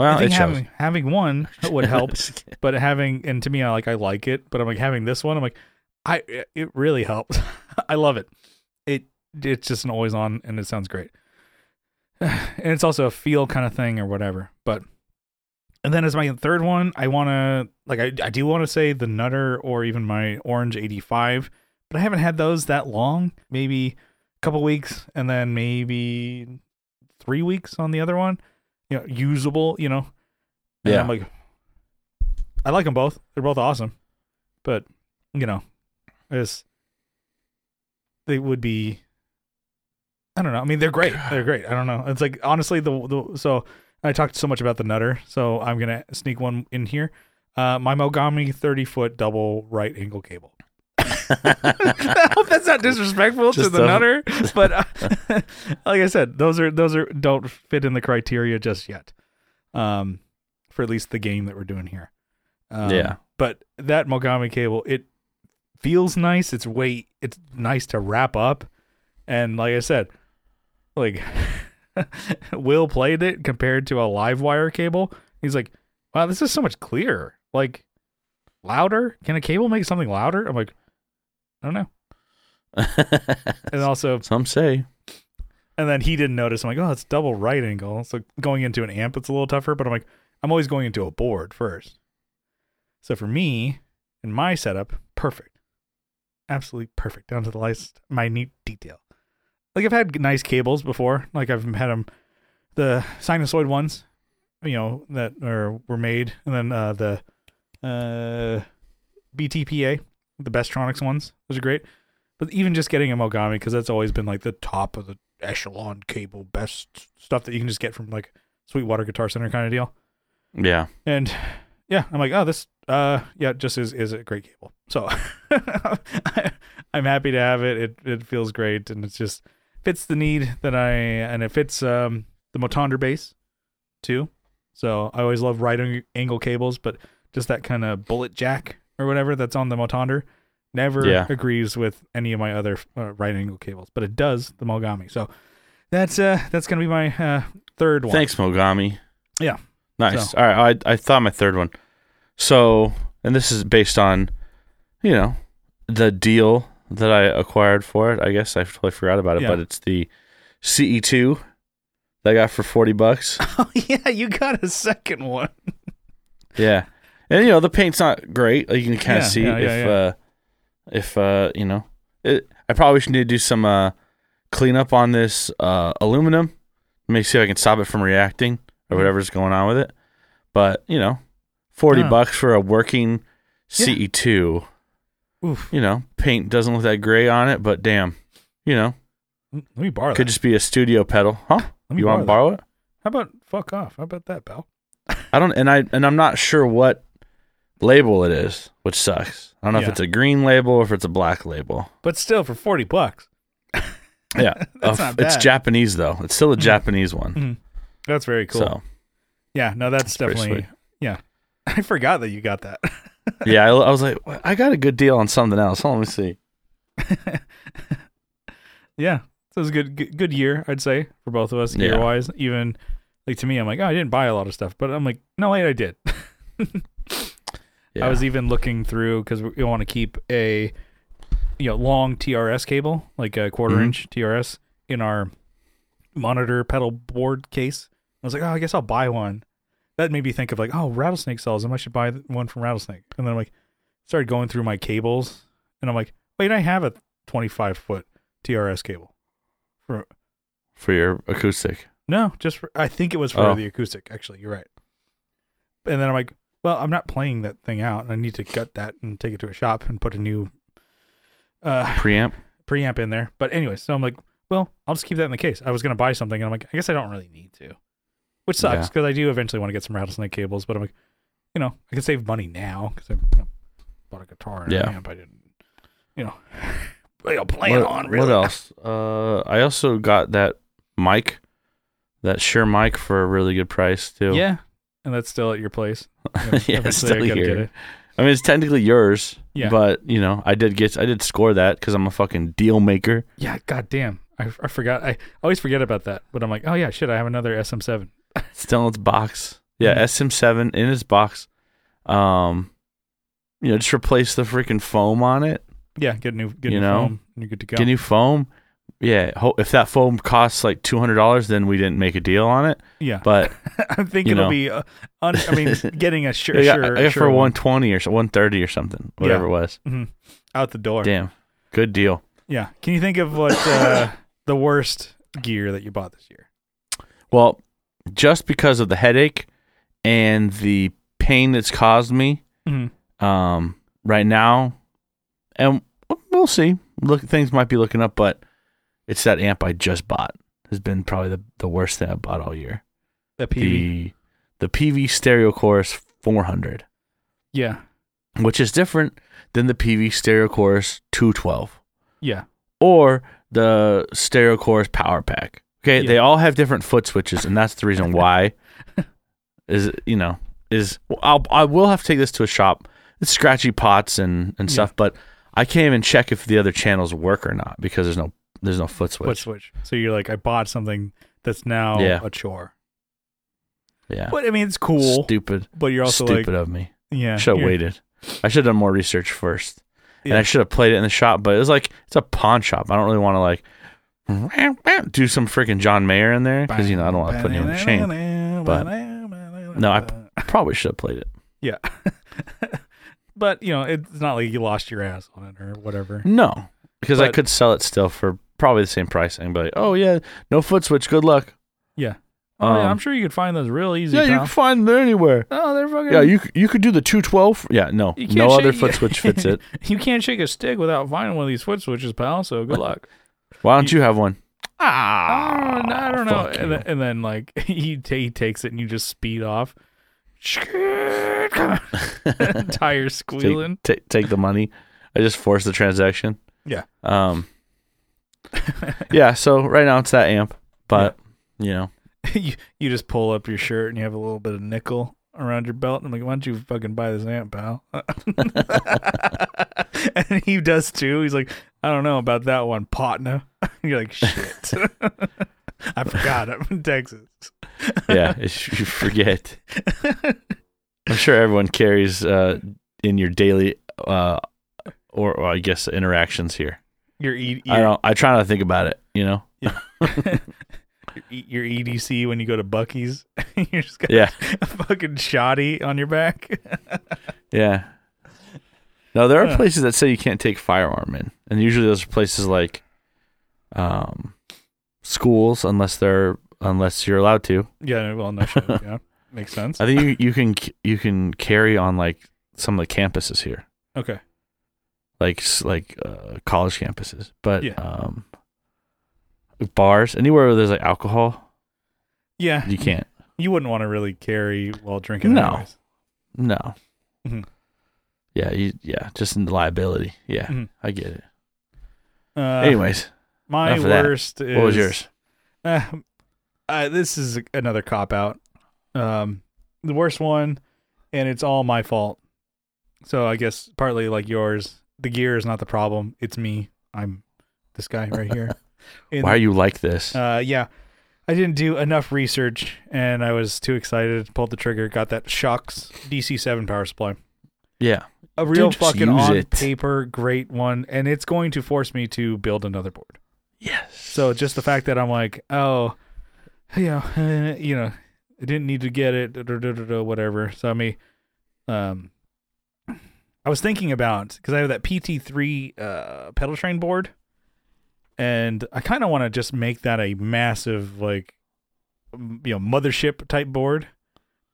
Well, I think shows. having having one would help, but having and to me I like I like it, but I'm like having this one. I'm like, I it really helps. I love it. It it's just an always on and it sounds great. And it's also a feel kind of thing or whatever. But and then as my third one, I want to like I I do want to say the Nutter or even my Orange 85, but I haven't had those that long. Maybe a couple weeks and then maybe 3 weeks on the other one. You know, usable, you know. And Yeah. I'm like I like them both. They're both awesome. But, you know, it's they would be I don't know. I mean, they're great. They're great. I don't know. It's like honestly the the so I talked so much about the Nutter, so I'm gonna sneak one in here. Uh, my Mogami 30 foot double right angle cable. I hope that's not disrespectful to Just the a- Nutter, but uh, like I said, those are those are don't fit in the criteria just yet. Um, for at least the game that we're doing here. Um, Yeah. But that Mogami cable, it feels nice. It's way it's nice to wrap up, and like I said, like Will played it compared to a live wire cable. He's like, "Wow, this is so much clearer. Like louder. Can a cable make something louder?" I'm like, "I don't know." And also, Some say. and then he didn't notice. I'm like, "Oh, it's double right angle." So going into an amp, it's a little tougher. But I'm like, I'm always going into a board first. So for me, in my setup, perfect, absolutely perfect, down to the last minute detail. Like I've had nice cables before. Like I've had them, the Sinasoid ones, you know, that are were made, and then uh, the uh, BTPA, the Bestronics ones. Those are great. But even just getting a Mogami, because that's always been like the top of the echelon cable, best stuff that you can just get from like Sweetwater Guitar Center kind of deal. Yeah. And yeah, I'm like, oh, this, uh, yeah, just is is a great cable. So I'm happy to have it. It it feels great, and it's just fits the need that I and it fits um the Motonder base too. So I always love right angle cables, but just that kind of bullet jack or whatever that's on the Motonder never Yeah. agrees with any of my other uh, right angle cables, but it does the Mogami. So that's uh that's gonna be my uh third one. Thanks, Mogami. Yeah. Nice. So- All right. I I thought my third one. So, and this is based on, you know, the deal that I acquired for it. I guess I totally forgot about it, Yeah. but it's the CE2 that I got for forty bucks. Oh yeah, you got a second one. yeah, and you know the paint's not great. Like, you can kind of Yeah, see yeah, if uh if uh you know it. I probably should need to do some uh cleanup on this uh aluminum. Let me see if I can stop it from reacting or whatever's going on with it. But you know, forty Ah. bucks for a working Yeah. CE2. Oof. You know, paint doesn't look that gray on it, but damn, you know, Let me borrow it. Could that. just be a studio pedal, huh? Let me You want to borrow it? How about fuck off? How about that, pal? I don't, and I and I'm not sure what label it is, which sucks. I don't know if it's a green label or if it's a black label. But still, for forty bucks, Yeah, That's Uh, not it's. Japanese though. It's still a Mhm. Japanese one. Mhm. that's very cool. So yeah, no, that's pretty definitely. Yeah, I forgot that you got that. Yeah, I, I was like, I got a good deal on something else. Hold on, let me see. yeah, so it was a good, good, year, I'd say, for both of us, year wise. Even like to me, I'm like, oh, I didn't buy a lot of stuff, but I'm like, no, wait, I did. Yeah. I was even looking through because we want to keep a you know long TRS cable, like a quarter Mhm. inch TRS, in our monitor pedal board case. I was like, oh, I guess I'll buy one. That made me think of like, oh, Rattlesnake sells them. I should buy one from Rattlesnake. And then I'm like, started going through my cables, and I'm like, wait, I have a 25 foot TRS cable. For for your acoustic. no, just for, I think it was for Oh. the acoustic. Actually, you're right. And then I'm like, well, I'm not playing that thing out. and I need to gut that and take it to a shop and put a new uh, Preamp. preamp in there. But anyway, so I'm like, well, I'll just keep that in the case. I was gonna buy something, and I'm like, I guess I don't really need to, which sucks Yeah. because I do eventually want to get some rattlesnake cables. But I'm like, you know, I can save money now because I you know, bought a guitar and Yeah. amp. I didn't, you know, you know, plan what, on what else? Uh, I also got that mic, that Shure mic for a really good price too. Yeah, and that's still at your place. yeah, Eventually it's I still gotta here. I mean, it's technically yours. Yeah. But you know, I did get, I did score that because I'm a fucking deal maker. Yeah, goddamn. I, I forgot. I always forget about that. But I'm like, oh yeah, shit. I have another SM7. Still in its box. Yeah, Mhm. SM7 in its box. Um, you know, just replace the freaking foam on it. Yeah, get a new, get You new know, foam, and you're good to go. Get new foam. Yeah, ho- if that foam costs like two hundred dollars, then we didn't make a deal on it. yeah, But I think it'll know. be. Uh, un, I mean, getting a sure, got, sure, I got sure for one twenty or one thirty or something, whatever Yeah. it was. Mhm. out the door. Damn, good deal. Yeah. Can you think of what uh, the worst gear that you bought this year? Well, just because of the headache and the pain that's caused me, Mm-hmm. um, right now, and we'll see. Look, things might be looking up, but it's that amp I just bought has been probably the, the worst thing I bought all year. The Peavey. The the Peavey Stereo Chorus 400, yeah. which is different than the Peavey Stereo Chorus 212 Yeah. or the Stereo Chorus Power Pack. Okay, Yeah. they all have different foot switches, and that's the reason why. is you know is I'll I will have to take this to a shop. It's scratchy pots and and Yeah. stuff, but I can't even check if the other channels work or not because there's no there's no foot switch. Foot switch. So you're like, I bought something that's now Yeah. a chore. yeah, But I mean, it's cool. stupid, but you're also stupid like, of me. yeah. Should have waited. I should have done more research first, and I should have played it in the shop. But it was like it's a pawn shop. I don't really want to like do some freaking John Mayer in there because you know I don't want to put anyone to shame. But- No, I probably should have played it. Yeah. but, you know, it's not like you lost your ass on it or whatever. No, because I could sell it still for probably the same be like, oh yeah, no foot switch. Good luck. Yeah. Oh, yeah, Um, I'm sure you could find those real easy. Yeah, you pal. can find them anywhere. oh, they're fucking. Yeah, you you could do the two twelve. Yeah, no, You no other shake- foot switch fits it. you can't shake a stick without finding one of these foot switches, pal. So good luck. Why don't you have one? Oh, I don't know. And then, and then, like, he, ta- he takes it and you just speed off. Tires squealing. Take, take take the money. I just force the transaction. Yeah. Um. Yeah. So right now it's that amp, but you know, you, you just pull up your shirt and you have a little bit of nickel around your belt. I'm like, why don't you fucking buy this amp, pal? and he does too. He's like, I don't know about that one, partner. You're like, shit. I forgot. I'm in Texas. yeah, you forget. I'm sure everyone carries uh, in your daily, uh, or, or I guess interactions here. Your E I your, don't. I try not to think about it. You know. your EDC when you go to Buc-ee's. You're just got Yeah. a fucking shoddy on your back. Yeah. No, there are Yeah. places that say you can't take firearm in, and usually those are places like, um, schools, unless they're unless you're allowed to. yeah, well, no shit. Yeah, makes sense. I think you, you can you can carry on like some of the campuses here, Okay. like like uh, college campuses, but Yeah. um, bars, anywhere where there's like alcohol, Yeah, you can't. You wouldn't want to really carry while drinking. No. anyways. No. Mhm. Yeah, you yeah, just in the liability. Yeah, Mhm. I get it. Uh, Anyways, my enough of that. worst is what was yours? Uh, uh, this is another cop out. Um, the worst one, and it's all my fault. So I guess partly like yours. The gear is not the problem. It's me. I'm this guy right here. And, Why are you like this? Uh, yeah, I didn't do enough research, and I was too excited. Pulled the trigger. Got that Cioks DC7 power supply. yeah, A real just fucking on it. paper great one, and it's going to force me to build another board. yes. So just the fact that I'm like, oh, you know, you know, I didn't need to get it, da, da, da, da, da, whatever. So I mean, um, I was thinking about because I have that PT3 uh, Pedaltrain board, and I kind of want to just make that a massive like, you know, mothership type board,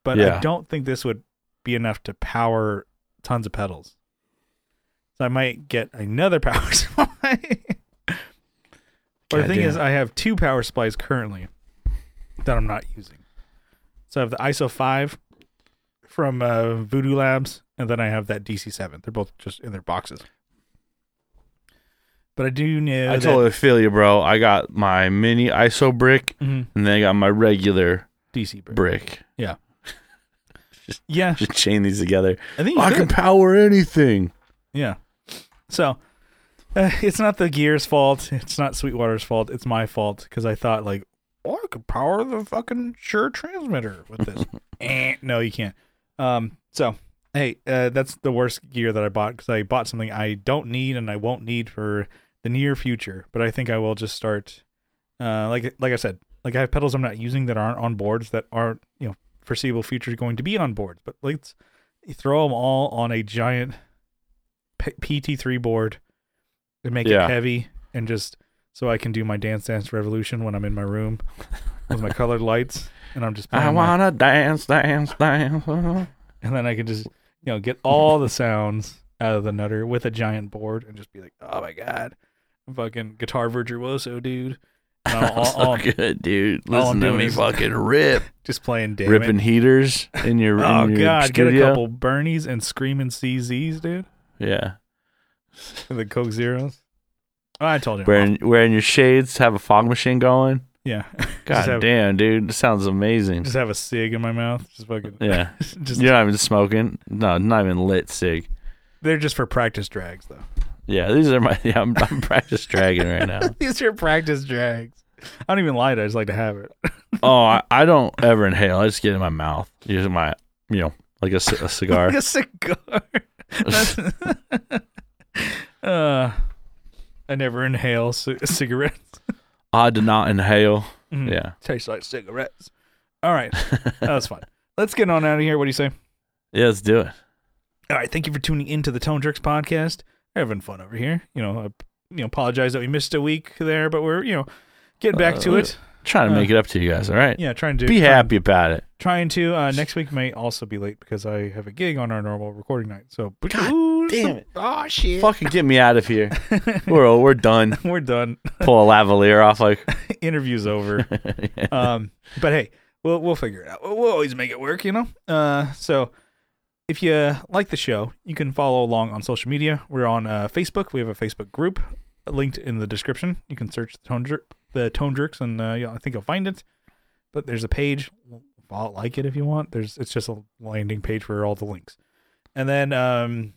but I don't think this would be enough to power tons of pedals. So I might get another power supply. But the thing is, I have two power supplies currently that I'm not using. So I have the ISO 5 from uh, Voodoo Labs, and then I have that DC7. They're both just in their boxes. But I do know I that totally feel you, bro. I got my mini ISO brick, Mhm, and then I got my regular DC brick. brick. Yeah, Just chain these together. I think you I could. can power anything. Yeah. So uh, it's not the gear's fault. It's not Sweetwater's fault. It's my fault because I thought like, oh, I could power the fucking Shure transmitter with this. eh, no, you can't. Um. So hey, uh, that's the worst gear that I bought because I bought something I don't need and I won't need for the near future. But I think I will just start. Uh, like like I said, like I have pedals I'm not using that aren't on boards that aren't you know foreseeable future going to be on boards. But let's throw them all on a giant P- PT3 board and make Yeah. it heavy and just so I can do my Dance Dance Revolution when I'm in my room with my colored lights and I'm just I wanna dance, dance, dance. and then I can just you know get all the sounds out of the nutter with a giant board and just be like, oh my god, fucking guitar virtuoso, dude. I'll, I'll so good, dude. all I'm Listen to doing me is- fucking rip, just playing damn ripping it. heaters in your Oh in your god, get a studio. couple Bernies and screaming CZs, dude. Yeah, The Coke Zeros. Oh, I told you. wearing wearing your shades, have a fog machine going. yeah. God have, damn, dude, this sounds amazing. Just have a cig in my mouth. Just fucking. Yeah, just you're not even smoking. No, not even lit cig. they're just for practice drags though. Yeah, these are my. Yeah, I'm, I'm practice dragging right now. These are practice drags. I don't even light. it, I just like to have it. Oh, I, I don't ever inhale. I just get it in my mouth using my, you know, like a, c- a cigar. like a cigar. That's, uh, I never inhale c- cigarettes. I do not inhale. Mm, Yeah. tastes like cigarettes. All right, That's fine. Let's get on out of here. What do you say? Yeah, let's do it. All right, thank you for tuning into the Tone Jerks podcast. We're having fun over here. You know, I, you know, apologize that we missed a week there, but we're you know getting back to Uh, it. Trying to Uh, make it up to you guys. All right. Yeah, trying to Be trying- happy about it. Trying to. Uh, next week may also be late because I have a gig on our normal recording night. So, God Ooh, damn it. Oh shit! Fucking get me out of here. We're we're done. We're done. Pull a lavalier off like. Interview's over. um, but hey, we'll we'll figure it out. We'll, we'll always make it work, you know. Uh, so if you like the show, you can follow along on social media. We're on uh, Facebook. We have a Facebook group linked in the description. You can search the Tone Jerk, the Tone Jerks, and uh, yeah, I think you'll find it. But there's a page. Like it if you want. There's it's just a landing page for all the links. And then um,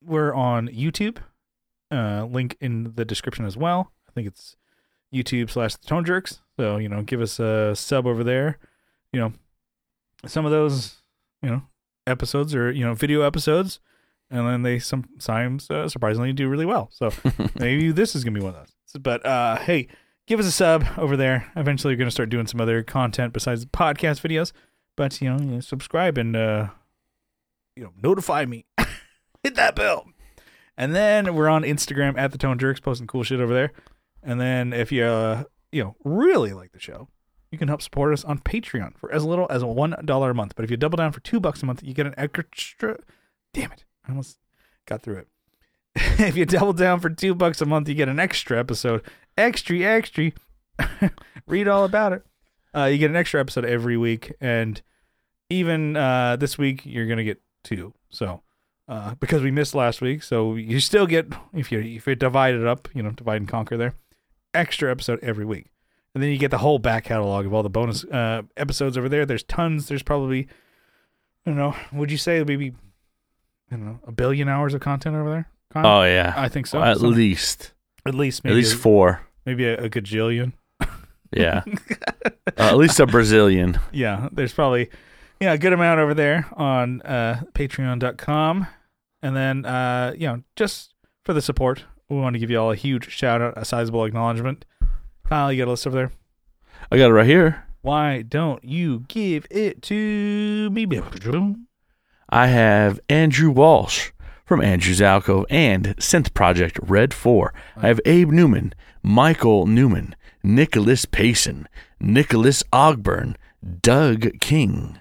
we're on YouTube. Uh, link in the description as well. I think it's YouTube slash the Tone Jerks. So you know, give us a sub over there. You know, some of those you know episodes or you know video episodes, and then they sometimes uh, surprisingly do really well. So maybe this is gonna be one of those. But uh, hey, give us a sub over there. Eventually, we're gonna start doing some other content besides podcast videos. But you know, you know, subscribe and uh, you know notify me. Hit that bell. And then we're on Instagram at the Tone Jerks, posting cool shit over there. And then if you uh, you know really like the show, you can help support us on Patreon for as little as one dollar a month. But if you double down for two bucks a month, you get an extra. Damn it! I almost got through it. if you double down for two bucks a month, you get an extra episode extra, extra. Read all about it. Uh, you get an extra episode every week, and even uh, this week you're gonna get two. So uh, because we missed last week, so you still get if you if you divide it up, you know, divide and conquer there, extra episode every week, and then you get the whole back catalog of all the bonus uh, episodes over there. There's tons. There's probably I don't know. Would you say maybe I don't know a billion hours of content over there? Oh yeah, I think so. at Some- least at least maybe at least a, four. maybe a, a gajillion. Yeah, uh, at least a Brazilian. yeah, there's probably yeah a good amount over there on uh, Patreon.com, and then uh, you know just for the support, we want to give you all a huge shout out, a sizable acknowledgement. Kyle, you got a list over there. I got it right here. Why don't you give it to me? I have Andrew Walsh from Andrew's Alcove and Synth Project Red 4. I have Abe Newman, Michael Newman, Nicholas Payson, Nicholas Ogburn, Doug King,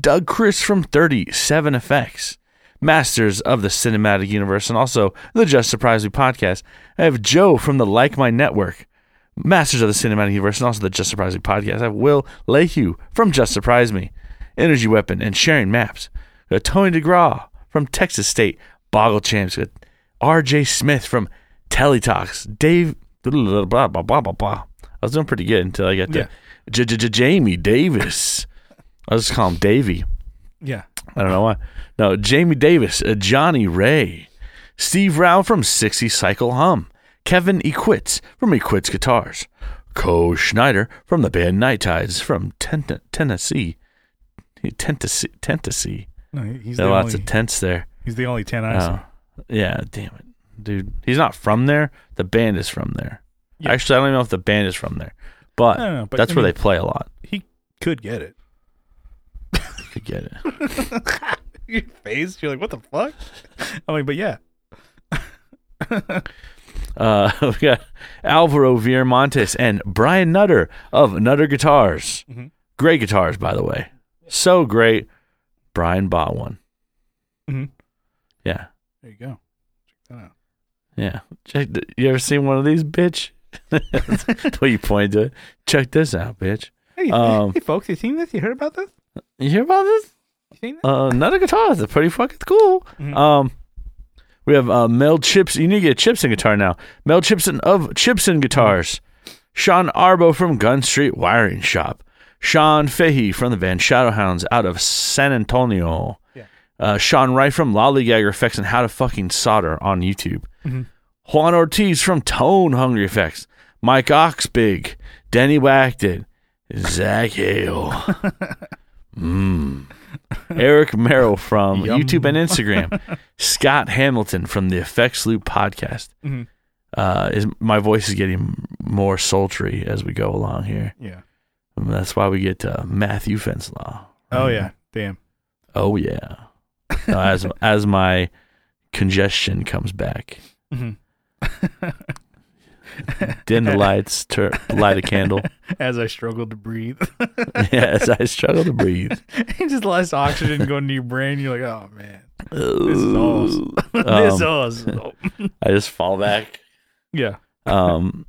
Doug Chris from 37 Effects, Masters of the Cinematic Universe, and also the Just Surprise Me podcast. I have Joe from the Like My Network, Masters of the Cinematic Universe, and also the Just Surprise Me podcast. I have Will Lehue from Just Surprise Me, Energy Weapon, and Sharing Maps. We got Tony DeGraw from Texas State Boggle Champs. We got RJ Smith from Teletalks. Dave, blah, blah, blah, blah, blah. I was doing pretty good until I got to Jamie Davis. I just call him Davey. Yeah, I don't know why. No, Jamie Davis, uh, Johnny Ray, Steve Rao from 60 Cycle Hum, Kevin Equits from Equits Guitars, Co Schneider from the band Night Tides from Ten- Tennessee. Tennessee. Tennessee. no, he- he's There the lots only, of tents there. he's the only ten I see. Oh, yeah, damn it. Dude, he's not from there. The band is from there. Yeah. Actually, I don't even know if the band is from there. But, know, but that's I where mean, they play a lot. he could get it. could get it. Your face, you're like, what the fuck? I'm like, but yeah, Uh, we got Alvaro Viramontes and Brian Nutter of Nutter Guitars. Mhm. Great guitars, by the way. So great. Brian bought one. Mm-hmm. Yeah. there you go. Check that out. Yeah. Check th- you ever seen one of these, bitch? That's what you pointed to. it. Check this out, bitch. Hey, Um, hey, folks, you seen this? You heard about this? You hear about this? You seen that? Uh, Nutter Guitars. They're pretty fucking cool. Mhm. Um, we have uh, Mel Chips. You need to get Chipson guitar now. Mel Chipson of Chipson Guitars. Sean Arbo from Gun Street Wiring Shop. Sean Fahey from the band Shadowhounds out of San Antonio. Yeah. Uh, Sean Wright from Lollygagger Effects and How to Fucking Solder on YouTube. Mhm. Juan Ortiz from Tone Hungry Effects. Mike Oxbig. Denny Wackton. Zach Hale. Mmm. Eric Merrill from Yum. YouTube and Instagram. Scott Hamilton from the Effects Loop podcast. Mhm. Uh, is my voice is getting more sultry as we go along here. Yeah. And that's why we get uh, Matthew Fenslaw. Oh yeah. Damn. Oh yeah. Now, as as my congestion comes back, hmm dim the lights, tur- light a candle. As I struggle to breathe, Yes, I struggle to breathe. just less oxygen going to your brain. You're like, oh man, this is awesome. this Um, is awesome. I just fall back. yeah. Um,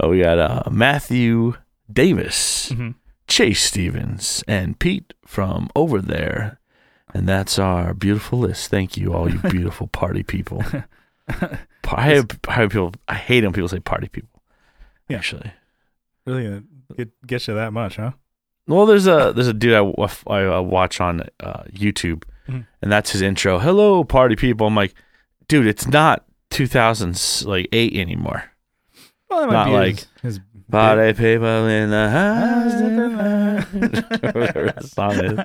oh, we got uh, Matthew Davis, hmm Chase Stevens, and Pete from over there. And that's our beautiful list. Thank you, all you beautiful party people. I hate, people. I hate when people say party people. Yeah. Actually, Really gonna get get you that much, huh? well, there's a there's a dude I, I uh, watch on uh, YouTube, Mhm. and that's his intro. Hello, party people. I'm like, dude, it's not 2000s like eight anymore. Well, that might Not be like- his, his Party people in the house tonight. Whatever that song is.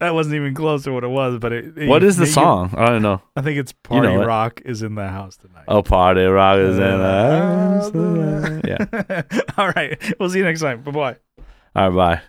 that wasn't even close to what it was, but it, it- What is the you- song? I don't know. I think it's You Party know. Rock is in the house tonight. Oh, party rock is in the house tonight. Yeah. All right. We'll see you next time. Bye bye. All right, bye.